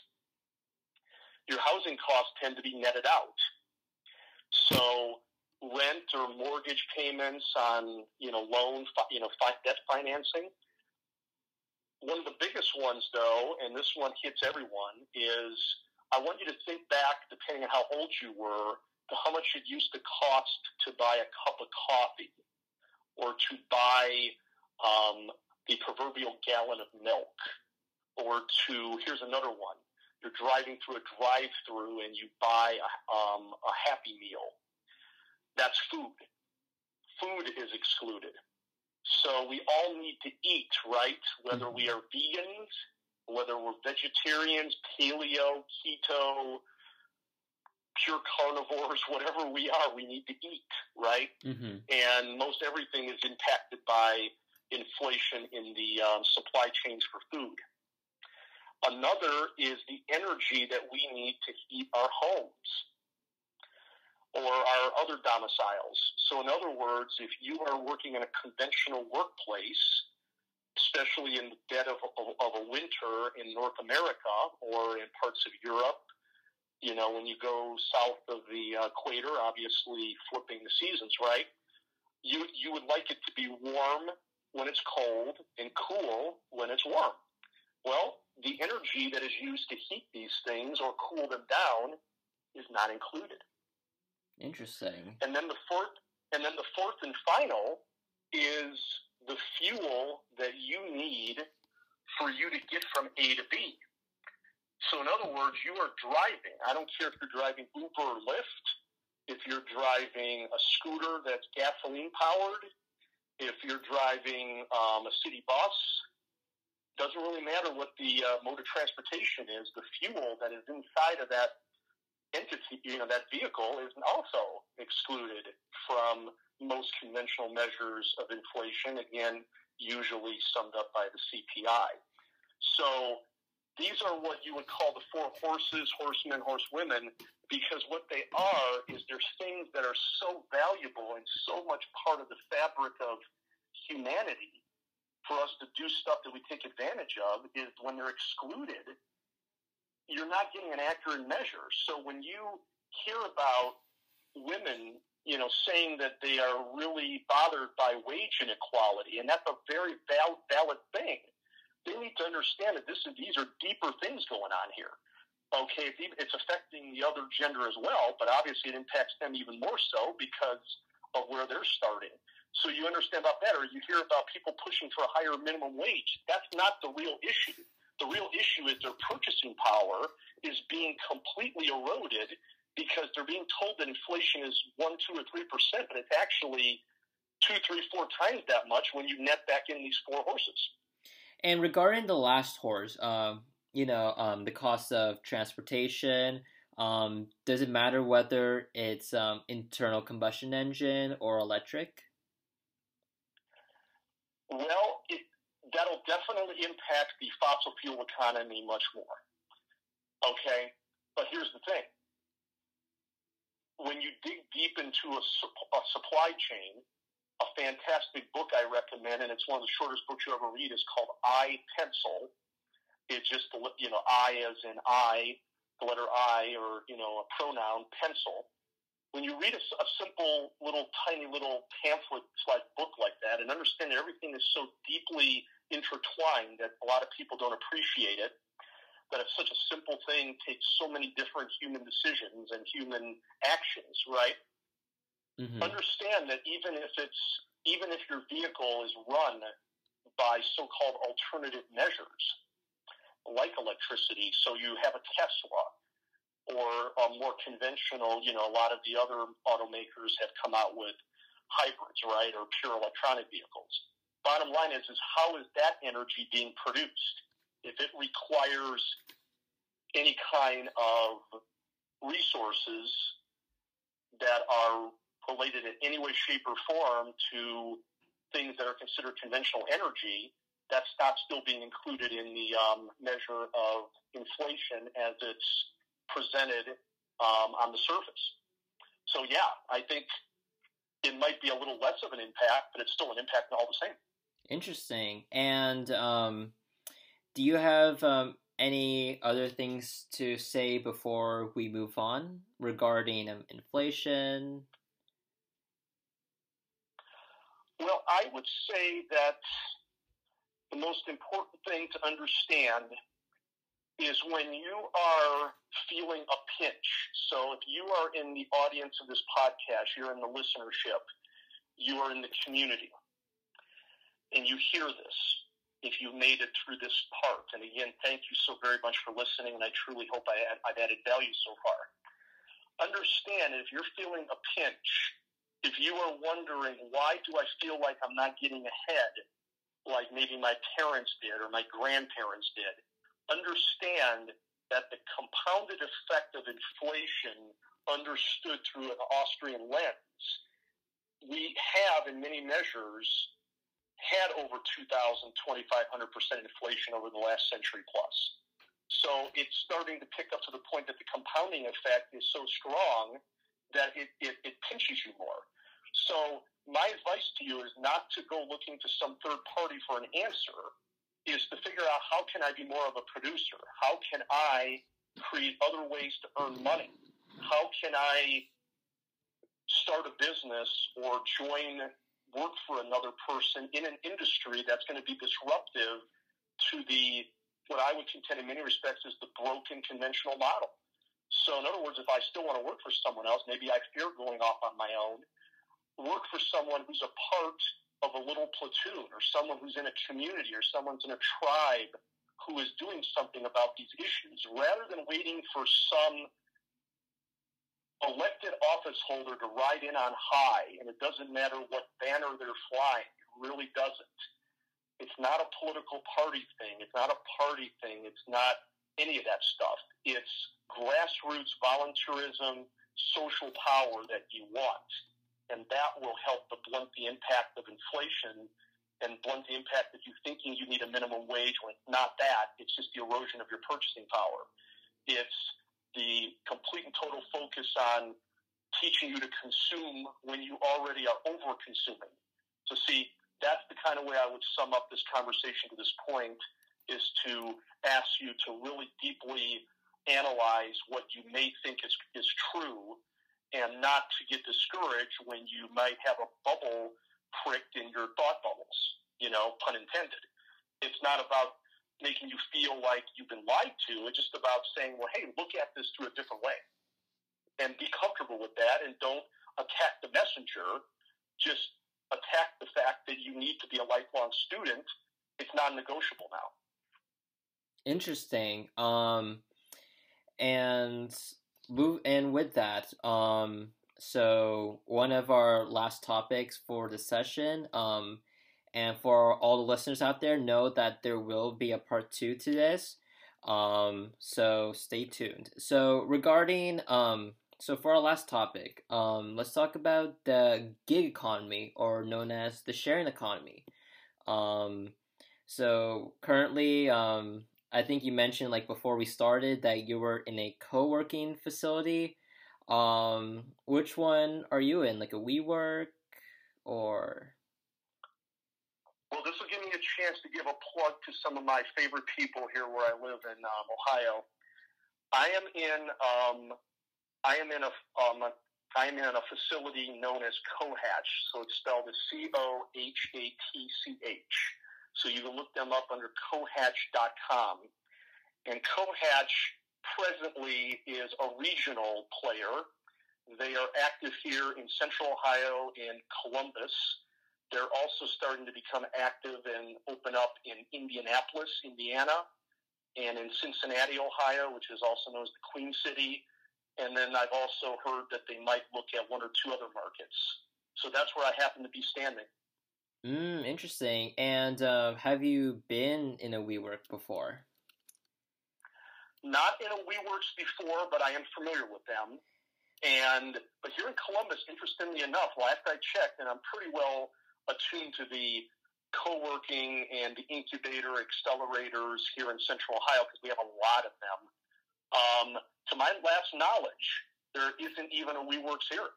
Your housing costs tend to be netted out. So rent or mortgage payments on you know loan you know debt financing. One of the biggest ones, though, and this one hits everyone, is I want you to think back, depending on how old you were, to how much it used to cost to buy a cup of coffee or to buy um, the proverbial gallon of milk, or to here's another one. You're driving through a drive-through and you buy a, um, a Happy Meal that's food. Food is excluded. So we all need to eat, right? Whether we are vegans, whether we're vegetarians, paleo, keto, pure carnivores, <laughs> whatever we are, we need to eat, right? Mm-hmm. And most everything is impacted by inflation in the um, supply chains for food. Another is the energy that we need to heat our homes or our other domiciles. So, in other words, if you are working in a conventional workplace, especially in the dead of, of, of a winter in North America or in parts of Europe, you know, when you go south of the uh, equator, obviously flipping the seasons, right? you you would like it to be warm when it's cold and cool when it's warm. Well, the energy that is used to heat these things or cool them down is not included. Interesting. And then the fourth and then the fourth and final is the fuel that you need for you to get from A to B. So in other words, you are driving. I don't care if you're driving Uber or Lyft, if you're driving a scooter that's gasoline powered, if you're driving um, a city bus, doesn't really matter what the uh, mode of transportation is. The fuel that is inside of that entity, you know, that vehicle is also excluded from most conventional measures of inflation. Again, usually summed up by the CPI. So these are what you would call the four horses, horsemen, horsewomen, because what they are is there's things that are so valuable and so much part of the fabric of humanity for us to do stuff that we take advantage of is when they're excluded, you're not getting an accurate measure. So when you hear about women, you know, saying that they are really bothered by wage inequality, and that's a very val- valid thing, they need to understand that this is, these are deeper things going on here. Okay, it's affecting the other gender as well, but obviously it impacts them even more so because of where they're starting. So you understand about that, or you hear about people pushing for a higher minimum wage. That's not the real issue. The real issue is their purchasing power is being completely eroded because they're being told that inflation is one, two, or three percent, but it's actually two, three, four times that much when you net back in these four horses. And regarding the last horse, um, you know, um, the cost of transportation. Um, does it matter whether it's um, internal combustion engine or electric? Well, it, that'll definitely impact the fossil fuel economy much more. Okay, but here's the thing: when you dig deep into a, a supply chain, a fantastic book I recommend, and it's one of the shortest books you ever read, is called I Pencil. It's just you know I as in I, the letter I, or you know a pronoun pencil. When you read a, a simple little tiny little pamphlet like book like that, and understand that everything is so deeply intertwined that a lot of people don't appreciate it. That it's such a simple thing takes so many different human decisions and human actions, right? Mm-hmm. Understand that even if it's even if your vehicle is run by so-called alternative measures, like electricity, so you have a Tesla or a more conventional, you know, a lot of the other automakers have come out with hybrids, right, or pure electronic vehicles. Bottom line is, is how is that energy being produced? If it requires any kind of resources that are related in any way, shape, or form to things that are considered conventional energy, that's not still being included in the um, measure of inflation as it's presented um, on the surface. So, yeah, I think it might be a little less of an impact, but it's still an impact all the same. Interesting. And um, do you have um, any other things to say before we move on regarding um, inflation? Well, I would say that the most important thing to understand is when you are feeling a pinch. So if you are in the audience of this podcast, you're in the listenership, you are in the community, and you hear this, if you made it through this part, and again, thank you so very much for listening, and I truly hope I have added value so far. Understand if you're feeling a pinch, if you are wondering, why do I feel like I'm not getting ahead like maybe my parents did or my grandparents did? Understand that the compounded effect of inflation understood through an Austrian lens, we have in many measures had over 2,000, 2,500% inflation over the last century plus. So it's starting to pick up to the point that the compounding effect is so strong that it, it, it pinches you more. So my advice to you is not to go looking to some third party for an answer, is to figure out how can I be more of a producer? How can I create other ways to earn money? How can I start a business or join work for another person in an industry that's going to be disruptive to the what I would contend in many respects is the broken conventional model. So, in other words, if I still want to work for someone else, maybe I fear going off on my own. Work for someone who's a part of a little platoon, or someone who's in a community, or someone's in a tribe who is doing something about these issues, rather than waiting for some elected office holder to ride in on high, and it doesn't matter what banner they're flying. It really doesn't. It's not a political party thing. It's not a party thing. It's not any of that stuff. It's grassroots volunteerism, social power that you want. And that will help to blunt the impact of inflation and blunt the impact of you thinking you need a minimum wage when it's not that. It's just the erosion of your purchasing power. It's the complete and total focus on teaching you to consume when you already are over consuming. So see, that's the kind of way I would sum up this conversation to this point is to ask you to really deeply analyze what you may think is, is true and not to get discouraged when you might have a bubble pricked in your thought bubbles, you know, pun intended. It's not about making you feel like you've been lied to. It's just about saying, well, hey, look at this through a different way and be comfortable with that and don't attack the messenger. Just attack the fact that you need to be a lifelong student. It's non negotiable now. Interesting. Um, and move and with that, um, so one of our last topics for the session, um, and for all the listeners out there, know that there will be a part two to this. Um, so stay tuned. So regarding um, so for our last topic, um, let's talk about the gig economy, or known as the sharing economy. Um, so currently, um, I think you mentioned like before we started that you were in a co-working facility. Um, which one are you in? Like a WeWork or? Well, this will give me a chance to give a plug to some of my favorite people here where I live in um, Ohio. I am in um, I am in a um, I am in a facility known as Cohatch, so it's spelled as C O H A T C H. So you can look them up under cohatch.com. And Cohatch presently is a regional player. They are active here in Central Ohio in Columbus. They're also starting to become active and open up in Indianapolis, Indiana, and in Cincinnati, Ohio, which is also known as the Queen City. And then I've also heard that they might look at one or two other markets. So that's where I happen to be standing. Mm, interesting. And uh, have you been in a WeWork before? Not in a WeWorks before, but I am familiar with them. And but here in Columbus, interestingly enough, last I checked, and I'm pretty well attuned to the co-working and the incubator accelerators here in Central Ohio because we have a lot of them. Um, to my last knowledge, there isn't even a WeWorks here.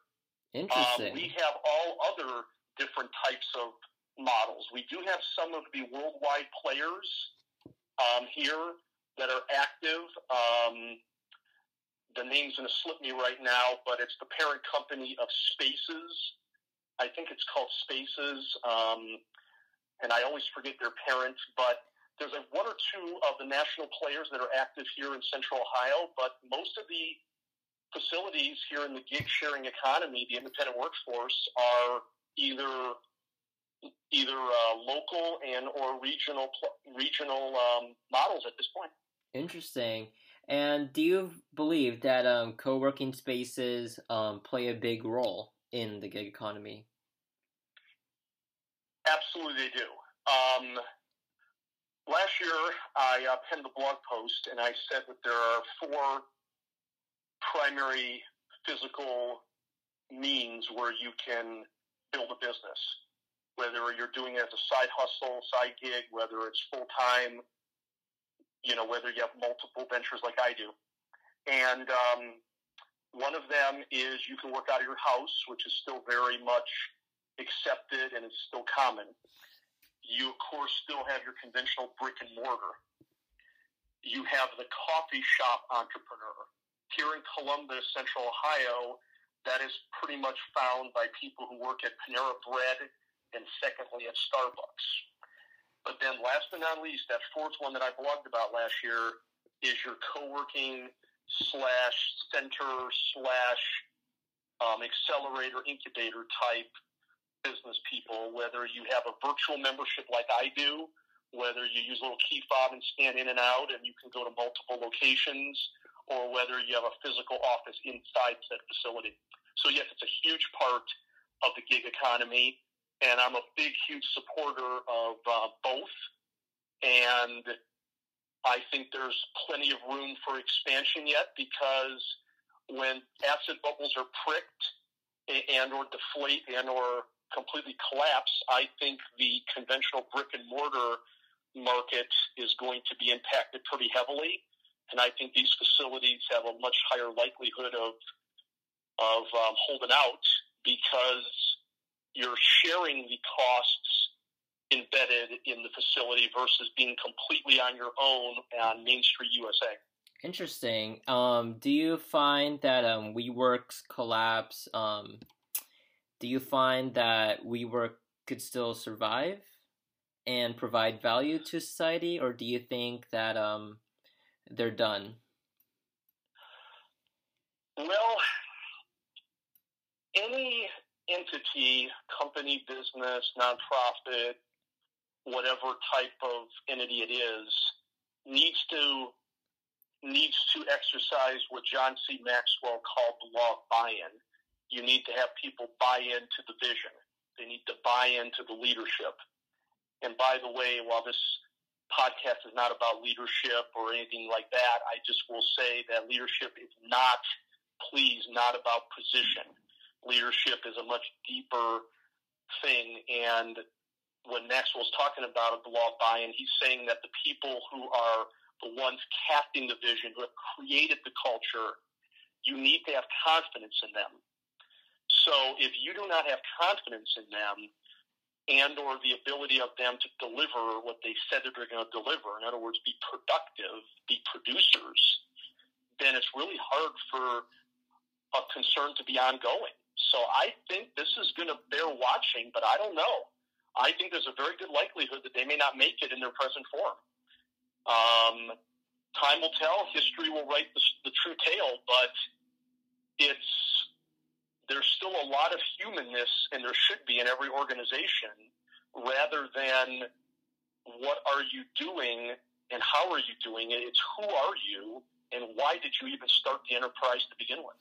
Interesting. Um, we have all other different types of models. We do have some of the worldwide players um, here that are active. Um, the name's going to slip me right now, but it's the parent company of Spaces. I think it's called Spaces, um, and I always forget their parent, but there's one or two of the national players that are active here in Central Ohio, but most of the facilities here in the gig sharing economy, the independent workforce, are either either uh, local and or regional regional um, models at this point. Interesting. And do you believe that um, co-working spaces um, play a big role in the gig economy? Absolutely, they do. Um, last year, I uh, penned a blog post, and I said that there are four primary physical means where you can build a business. Whether you're doing it as a side hustle, side gig, whether it's full time, you know, whether you have multiple ventures like I do. And um, one of them is you can work out of your house, which is still very much accepted and it's still common. You, of course, still have your conventional brick and mortar. You have the coffee shop entrepreneur. Here in Columbus, Central Ohio, that is pretty much found by people who work at Panera Bread and secondly at Starbucks. But then, last but not least, that fourth one that I blogged about last year is your co-working slash center slash um, accelerator incubator type business people. Whether you have a virtual membership like I do, whether you use a little key fob and scan in and out, and you can go to multiple locations, or whether you have a physical office inside said facility. So yes, it's a huge part of the gig economy, and I'm a big, huge supporter of uh, both. And I think there's plenty of room for expansion yet because when asset bubbles are pricked and or deflate and or completely collapse, I think the conventional brick and mortar market is going to be impacted pretty heavily. And I think these facilities have a much higher likelihood of of um, holding out because you're sharing the costs embedded in the facility versus being completely on your own on Main Street USA. Interesting. Um, do you find that um, WeWork's collapse? Um, do you find that WeWork could still survive and provide value to society, or do you think that um, they're done? Well, any entity, company, business, nonprofit, whatever type of entity it is, needs to needs to exercise what John C. Maxwell called the law of buy-in. You need to have people buy into the vision. They need to buy into the leadership. And by the way, while this podcast is not about leadership or anything like that, I just will say that leadership is not, please, not about position leadership is a much deeper thing. And when Maxwell's talking about the law of buy-in, he's saying that the people who are the ones casting the vision, who have created the culture, you need to have confidence in them. So if you do not have confidence in them and or the ability of them to deliver what they said that they're going to deliver, in other words, be productive, be producers, then it's really hard for a concern to be ongoing. So I think this is going to bear watching, but I don't know. I think there's a very good likelihood that they may not make it in their present form. Um, time will tell. History will write the, the true tale, but it's there's still a lot of humanness, and there should be in every organization, rather than what are you doing and how are you doing it. It's who are you and why did you even start the enterprise to begin with.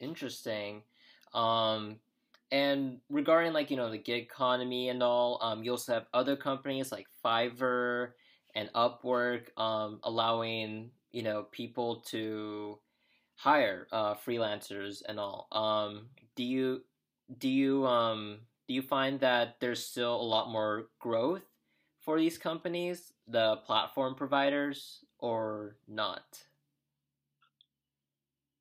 Interesting. Um, and regarding like you know the gig economy and all, um, you also have other companies like Fiverr and Upwork, um, allowing you know people to hire uh, freelancers and all. Um, do you do you um, do you find that there's still a lot more growth for these companies, the platform providers, or not?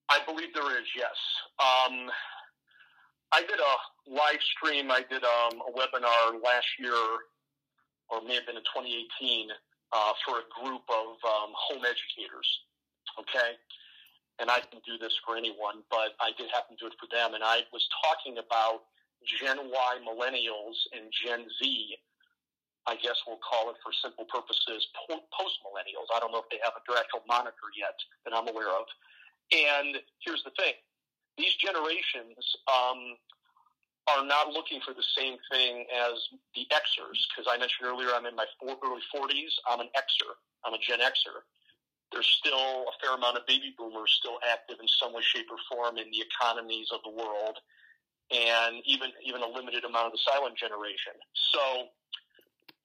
I believe there is. Yes. Um, I did a live stream. I did um, a webinar last year, or may have been in 2018, uh, for a group of um, home educators. Okay, and I can do this for anyone, but I did happen to do it for them. And I was talking about Gen Y millennials and Gen Z. I guess we'll call it for simple purposes post millennials. I don't know if they have a direct moniker yet that I'm aware of. And here's the thing these generations um, are not looking for the same thing as the Xers, because I mentioned earlier I'm in my four, early 40s. I'm an Xer. I'm a Gen Xer. There's still a fair amount of baby boomers still active in some way, shape, or form in the economies of the world, and even even a limited amount of the silent generation. So,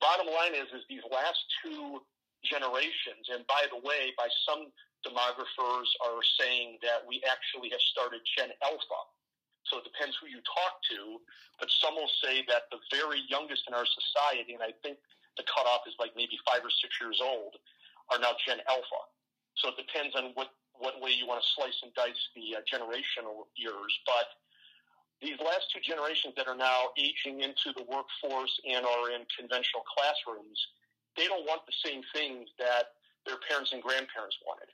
bottom line is, is these last two generations, and by the way, by some demographers are saying that we actually have started Gen Alpha. So it depends who you talk to, but some will say that the very youngest in our society, and I think the cutoff is like maybe five or six years old, are now Gen Alpha. So it depends on what, what way you want to slice and dice the uh, generational years. But these last two generations that are now aging into the workforce and are in conventional classrooms, they don't want the same things that their parents and grandparents wanted.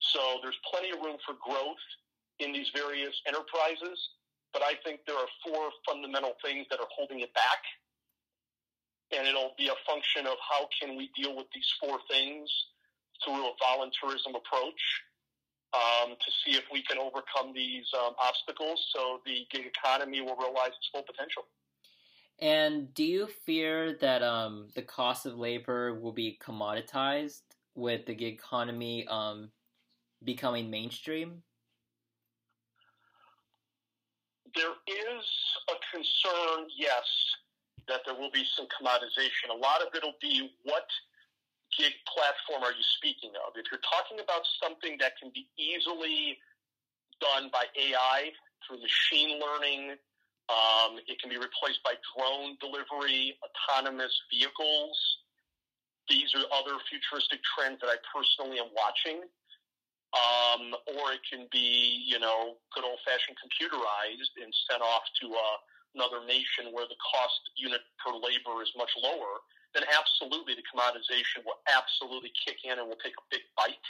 So there's plenty of room for growth in these various enterprises, but I think there are four fundamental things that are holding it back. and it'll be a function of how can we deal with these four things through a voluntarism approach um, to see if we can overcome these um, obstacles so the gig economy will realize its full potential. And do you fear that um, the cost of labor will be commoditized with the gig economy um, becoming mainstream? There is a concern, yes, that there will be some commoditization. A lot of it will be what gig platform are you speaking of? If you're talking about something that can be easily done by AI through machine learning, um, it can be replaced by drone delivery, autonomous vehicles. These are other futuristic trends that I personally am watching. Um, or it can be, you know, good old fashioned computerized and sent off to uh, another nation where the cost unit per labor is much lower. Then absolutely the commoditization will absolutely kick in and will take a big bite.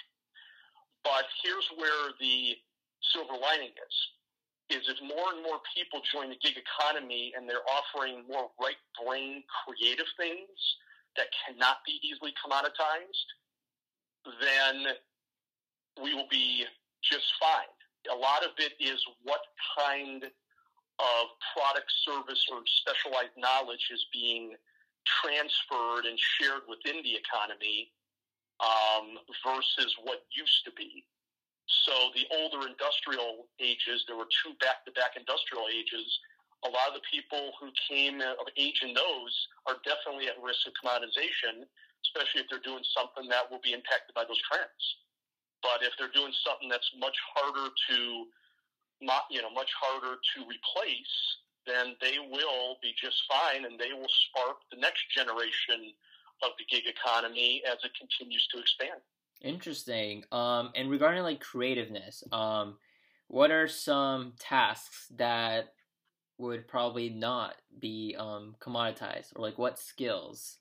But here's where the silver lining is is if more and more people join the gig economy and they're offering more right brain creative things that cannot be easily commoditized, then we will be just fine. A lot of it is what kind of product, service, or specialized knowledge is being transferred and shared within the economy um, versus what used to be. So the older industrial ages, there were two back-to-back industrial ages. A lot of the people who came of age in those are definitely at risk of commoditization, especially if they're doing something that will be impacted by those trends. But if they're doing something that's much harder to, you know, much harder to replace, then they will be just fine, and they will spark the next generation of the gig economy as it continues to expand. Interesting. Um, and regarding like creativeness, um, what are some tasks that would probably not be um, commoditized, or like what skills?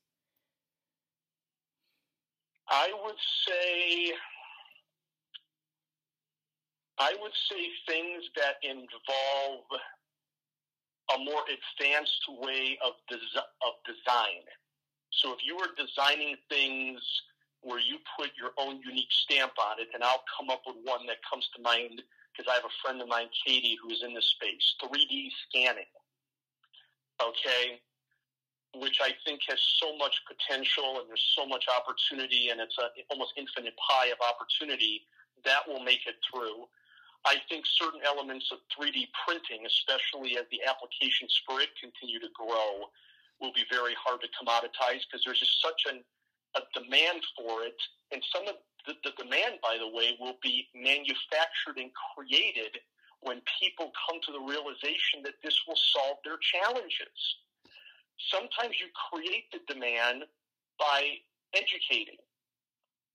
I would say, I would say things that involve a more advanced way of des- of design. So if you were designing things where you put your own unique stamp on it, and I'll come up with one that comes to mind because I have a friend of mine, Katie, who's in this space, 3D scanning. Okay, which I think has so much potential and there's so much opportunity, and it's an almost infinite pie of opportunity that will make it through. I think certain elements of 3D printing, especially as the applications for it continue to grow, will be very hard to commoditize because there's just such an, a demand for it. And some of the, the demand, by the way, will be manufactured and created when people come to the realization that this will solve their challenges. Sometimes you create the demand by educating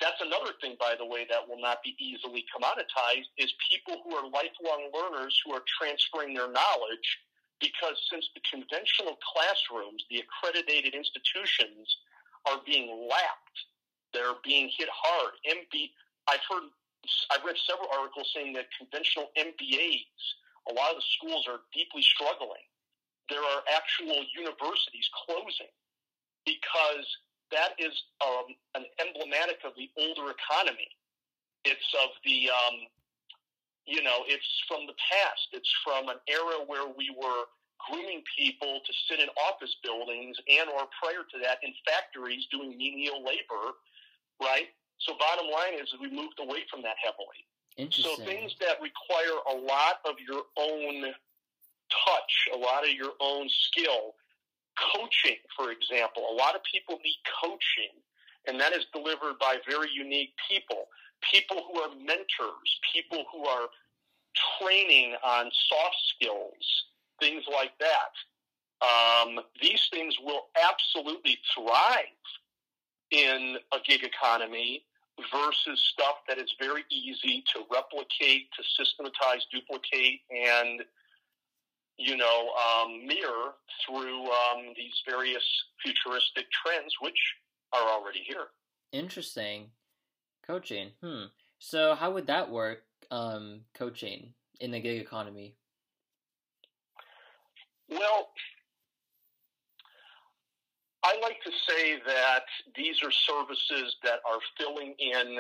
that's another thing, by the way, that will not be easily commoditized is people who are lifelong learners who are transferring their knowledge because since the conventional classrooms, the accredited institutions are being lapped, they're being hit hard. MB, I've heard, I've read several articles saying that conventional MBAs, a lot of the schools are deeply struggling. There are actual universities closing because that is um, an emblematic of the older economy. It's of the, um, you know, it's from the past. It's from an era where we were grooming people to sit in office buildings and or prior to that in factories doing menial labor, right? So bottom line is we moved away from that heavily. So things that require a lot of your own touch, a lot of your own skill, coaching, for example. A lot of people need coaching, and that is delivered by very unique people. People who are mentors, people who are training on soft skills, things like that. Um, these things will absolutely thrive in a gig economy versus stuff that is very easy to replicate, to systematize, duplicate, and you know, um, mirror through um, these various futuristic trends, which are already here. Interesting. Coaching. Hmm. So, how would that work, um, coaching in the gig economy? Well, I like to say that these are services that are filling in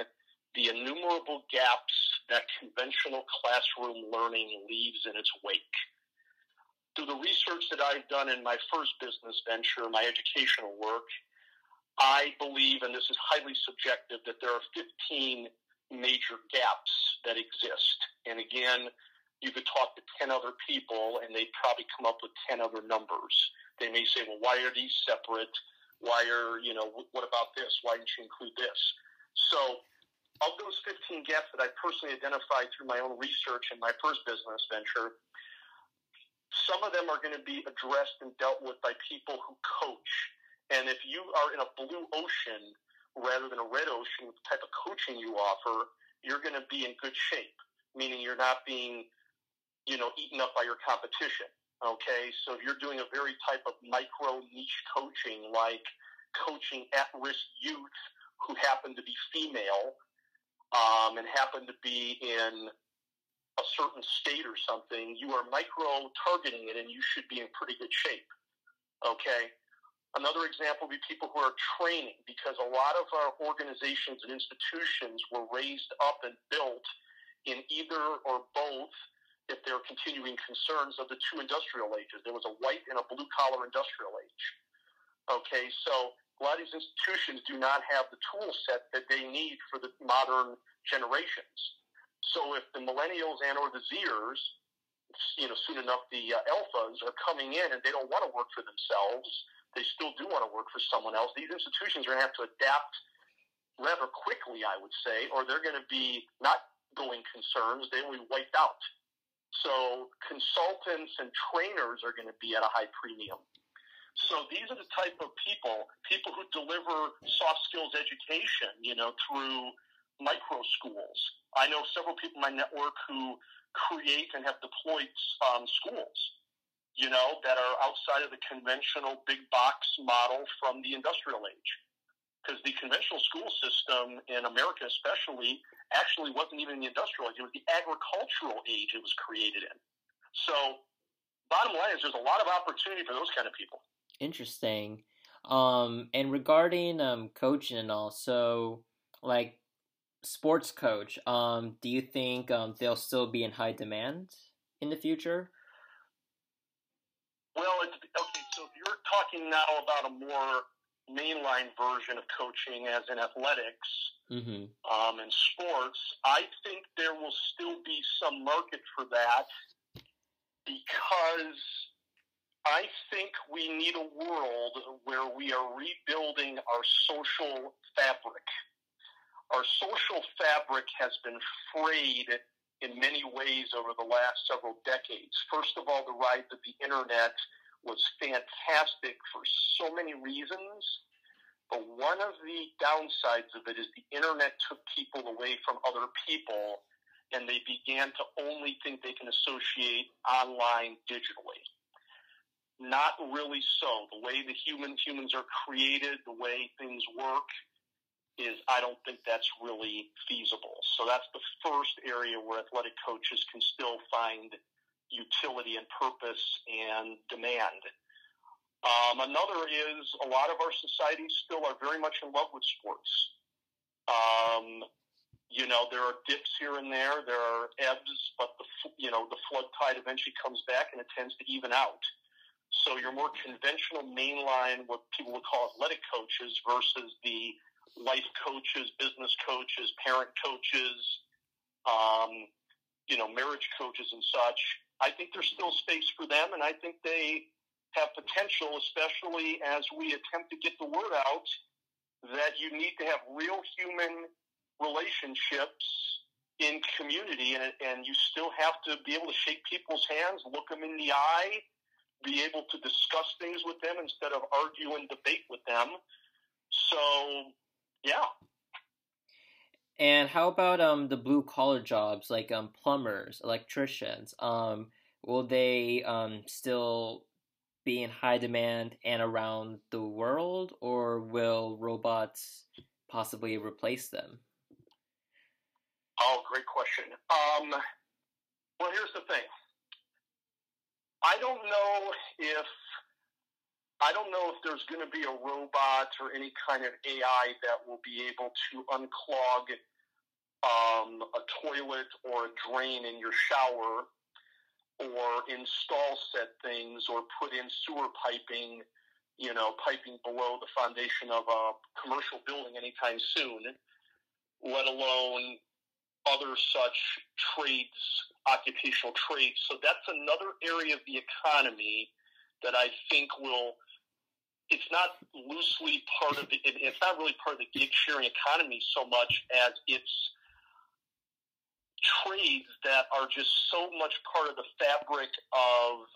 the innumerable gaps that conventional classroom learning leaves in its wake. Through the research that I've done in my first business venture, my educational work, I believe, and this is highly subjective, that there are 15 major gaps that exist. And again, you could talk to 10 other people and they'd probably come up with 10 other numbers. They may say, well, why are these separate? Why are, you know, what about this? Why didn't you include this? So, of those 15 gaps that I personally identified through my own research in my first business venture, some of them are going to be addressed and dealt with by people who coach. And if you are in a blue ocean rather than a red ocean with the type of coaching you offer, you're going to be in good shape, meaning you're not being, you know, eaten up by your competition. Okay, so if you're doing a very type of micro niche coaching, like coaching at-risk youth who happen to be female um, and happen to be in a certain state or something, you are micro targeting it, and you should be in pretty good shape. Okay. Another example would be people who are training, because a lot of our organizations and institutions were raised up and built in either or both if there are continuing concerns of the two industrial ages. There was a white and a blue collar industrial age. Okay, so a lot of these institutions do not have the tool set that they need for the modern generations. So if the millennials and or the Zers, you know, soon enough the uh, alphas are coming in and they don't want to work for themselves, they still do want to work for someone else. These institutions are going to have to adapt rather quickly, I would say, or they're going to be not going concerns. They will be wiped out. So consultants and trainers are going to be at a high premium. So these are the type of people, people who deliver soft skills education, you know, through micro schools. I know several people in my network who create and have deployed um, schools, you know, that are outside of the conventional big box model from the industrial age because the conventional school system in America, especially, actually wasn't even the industrial age. It was the agricultural age it was created in. So, bottom line is there's a lot of opportunity for those kind of people. Interesting. Um, and regarding um, coaching and all, so like sports coach, um, do you think um, they'll still be in high demand in the future? Well, it's, okay. So if you're talking now about a more mainline version of coaching, as in athletics mm-hmm. um, and sports, I think there will still be some market for that because I think we need a world where we are rebuilding our social fabric. Our social fabric has been frayed in many ways over the last several decades. First of all, the rise of the internet was fantastic for so many reasons. But one of the downsides of it is the internet took people away from other people and they began to only think they can associate online digitally. Not really so. The way the human humans are created, the way things work, is I don't think that's really feasible. So that's the first area where athletic coaches can still find utility and purpose and demand. Um, another is a lot of our societies still are very much in love with sports. Um, you know, there are dips here and there, there are ebbs, but the you know the flood tide eventually comes back and it tends to even out. So your more conventional mainline, what people would call athletic coaches, versus the life coaches, business coaches, parent coaches, um, you know, marriage coaches and such. I think there's still space for them, and I think they have potential, especially as we attempt to get the word out that you need to have real human relationships in community, and, and you still have to be able to shake people's hands, look them in the eye, be able to discuss things with them instead of argue and debate with them. So, yeah. And how about um the blue collar jobs like um plumbers, electricians? Um, will they um still be in high demand and around the world, or will robots possibly replace them? Oh, great question. Um, well, here's the thing. I don't know if I don't know if there's going to be a robot or any kind of AI that will be able to unclog um, a toilet or a drain in your shower or install set things or put in sewer piping, you know, piping below the foundation of a commercial building anytime soon, let alone other such trades, occupational trades. So that's another area of the economy that I think will it's not loosely part of the, it, it's not really part of the gig sharing economy so much as it's trades that are just so much part of the fabric of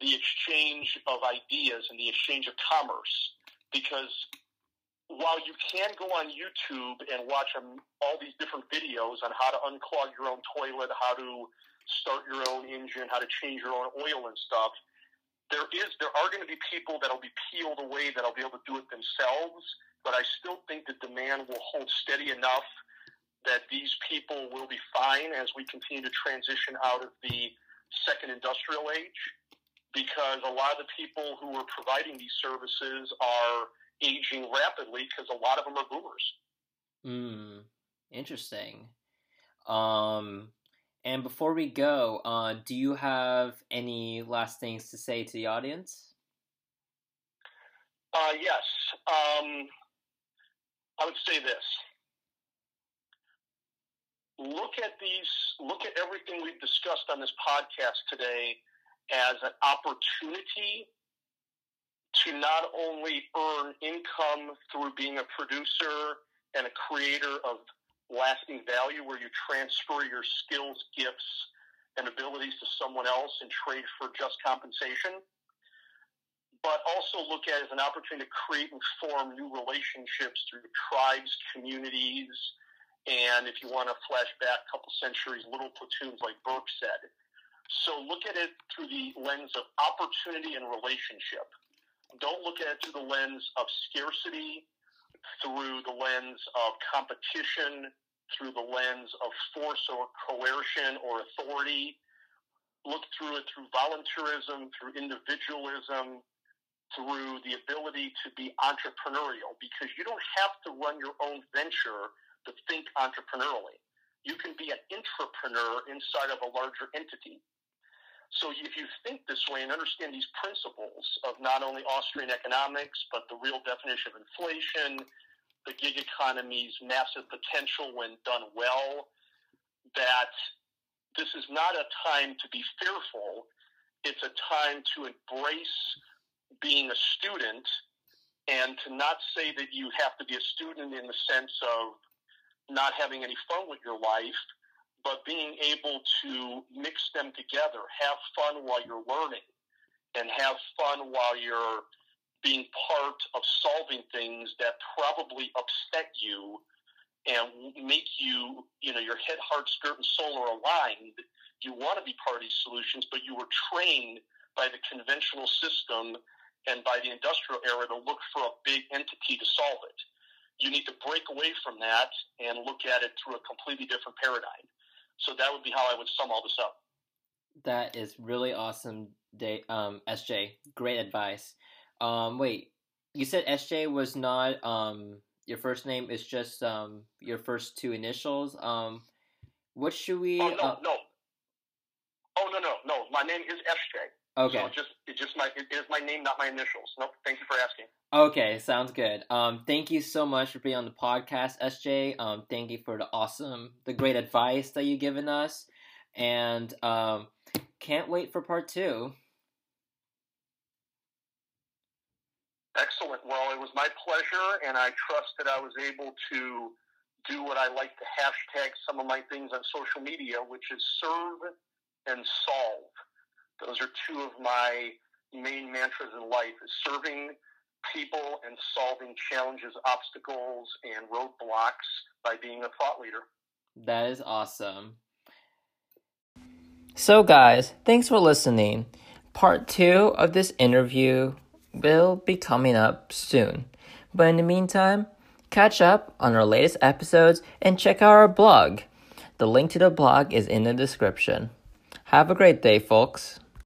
the exchange of ideas and the exchange of commerce. Because while you can go on YouTube and watch all these different videos on how to unclog your own toilet, how to start your own engine, how to change your own oil and stuff, there is there are going to be people that'll be peeled away that'll be able to do it themselves. But I still think the demand will hold steady enough that these people will be fine as we continue to transition out of the second industrial age because a lot of the people who are providing these services are aging rapidly because a lot of them are boomers. Hmm. Interesting. Um, and before we go, uh, do you have any last things to say to the audience? Uh, yes. Um, I would say this. Look at these, look at everything we've discussed on this podcast today as an opportunity to not only earn income through being a producer and a creator of lasting value where you transfer your skills, gifts, and abilities to someone else and trade for just compensation, but also look at it as an opportunity to create and form new relationships through tribes, communities, and if you want to flash back a couple centuries, little platoons like Burke said. So look at it through the lens of opportunity and relationship. Don't look at it through the lens of scarcity, through the lens of competition, through the lens of force or coercion or authority. Look through it through volunteerism, through individualism, through the ability to be entrepreneurial because you don't have to run your own venture to think entrepreneurially. You can be an intrapreneur inside of a larger entity. So if you think this way and understand these principles of not only Austrian economics, but the real definition of inflation, the gig economy's massive potential when done well, that this is not a time to be fearful. It's a time to embrace being a student and to not say that you have to be a student in the sense of not having any fun with your life, but being able to mix them together, have fun while you're learning, and have fun while you're being part of solving things that probably upset you and make you, you know, your head, heart, spirit, and soul are aligned. You want to be part of these solutions, but you were trained by the conventional system and by the industrial era to look for a big entity to solve it. You need to break away from that and look at it through a completely different paradigm. So that would be how I would sum all this up. That is really awesome, Day, um, SJ. Great advice. Um, wait, you said SJ was not um your first name. It's just um your first two initials. Um, what should we? Oh no, uh, no. Oh no, no, no. My name is SJ. Okay. So just it's just my it is my name, not my initials. No, thank you for asking. Okay, sounds good. Um, thank you so much for being on the podcast, SJ. Um, thank you for the awesome, the great advice that you've given us, and um, can't wait for part two. Excellent. Well, it was my pleasure, and I trust that I was able to do what I like to hashtag some of my things on social media, which is serve and solve. Those are two of my main mantras in life: is serving people and solving challenges, obstacles, and roadblocks by being a thought leader. That is awesome. So, guys, thanks for listening. Part two of this interview will be coming up soon. But in the meantime, catch up on our latest episodes and check out our blog. The link to the blog is in the description. Have a great day, folks.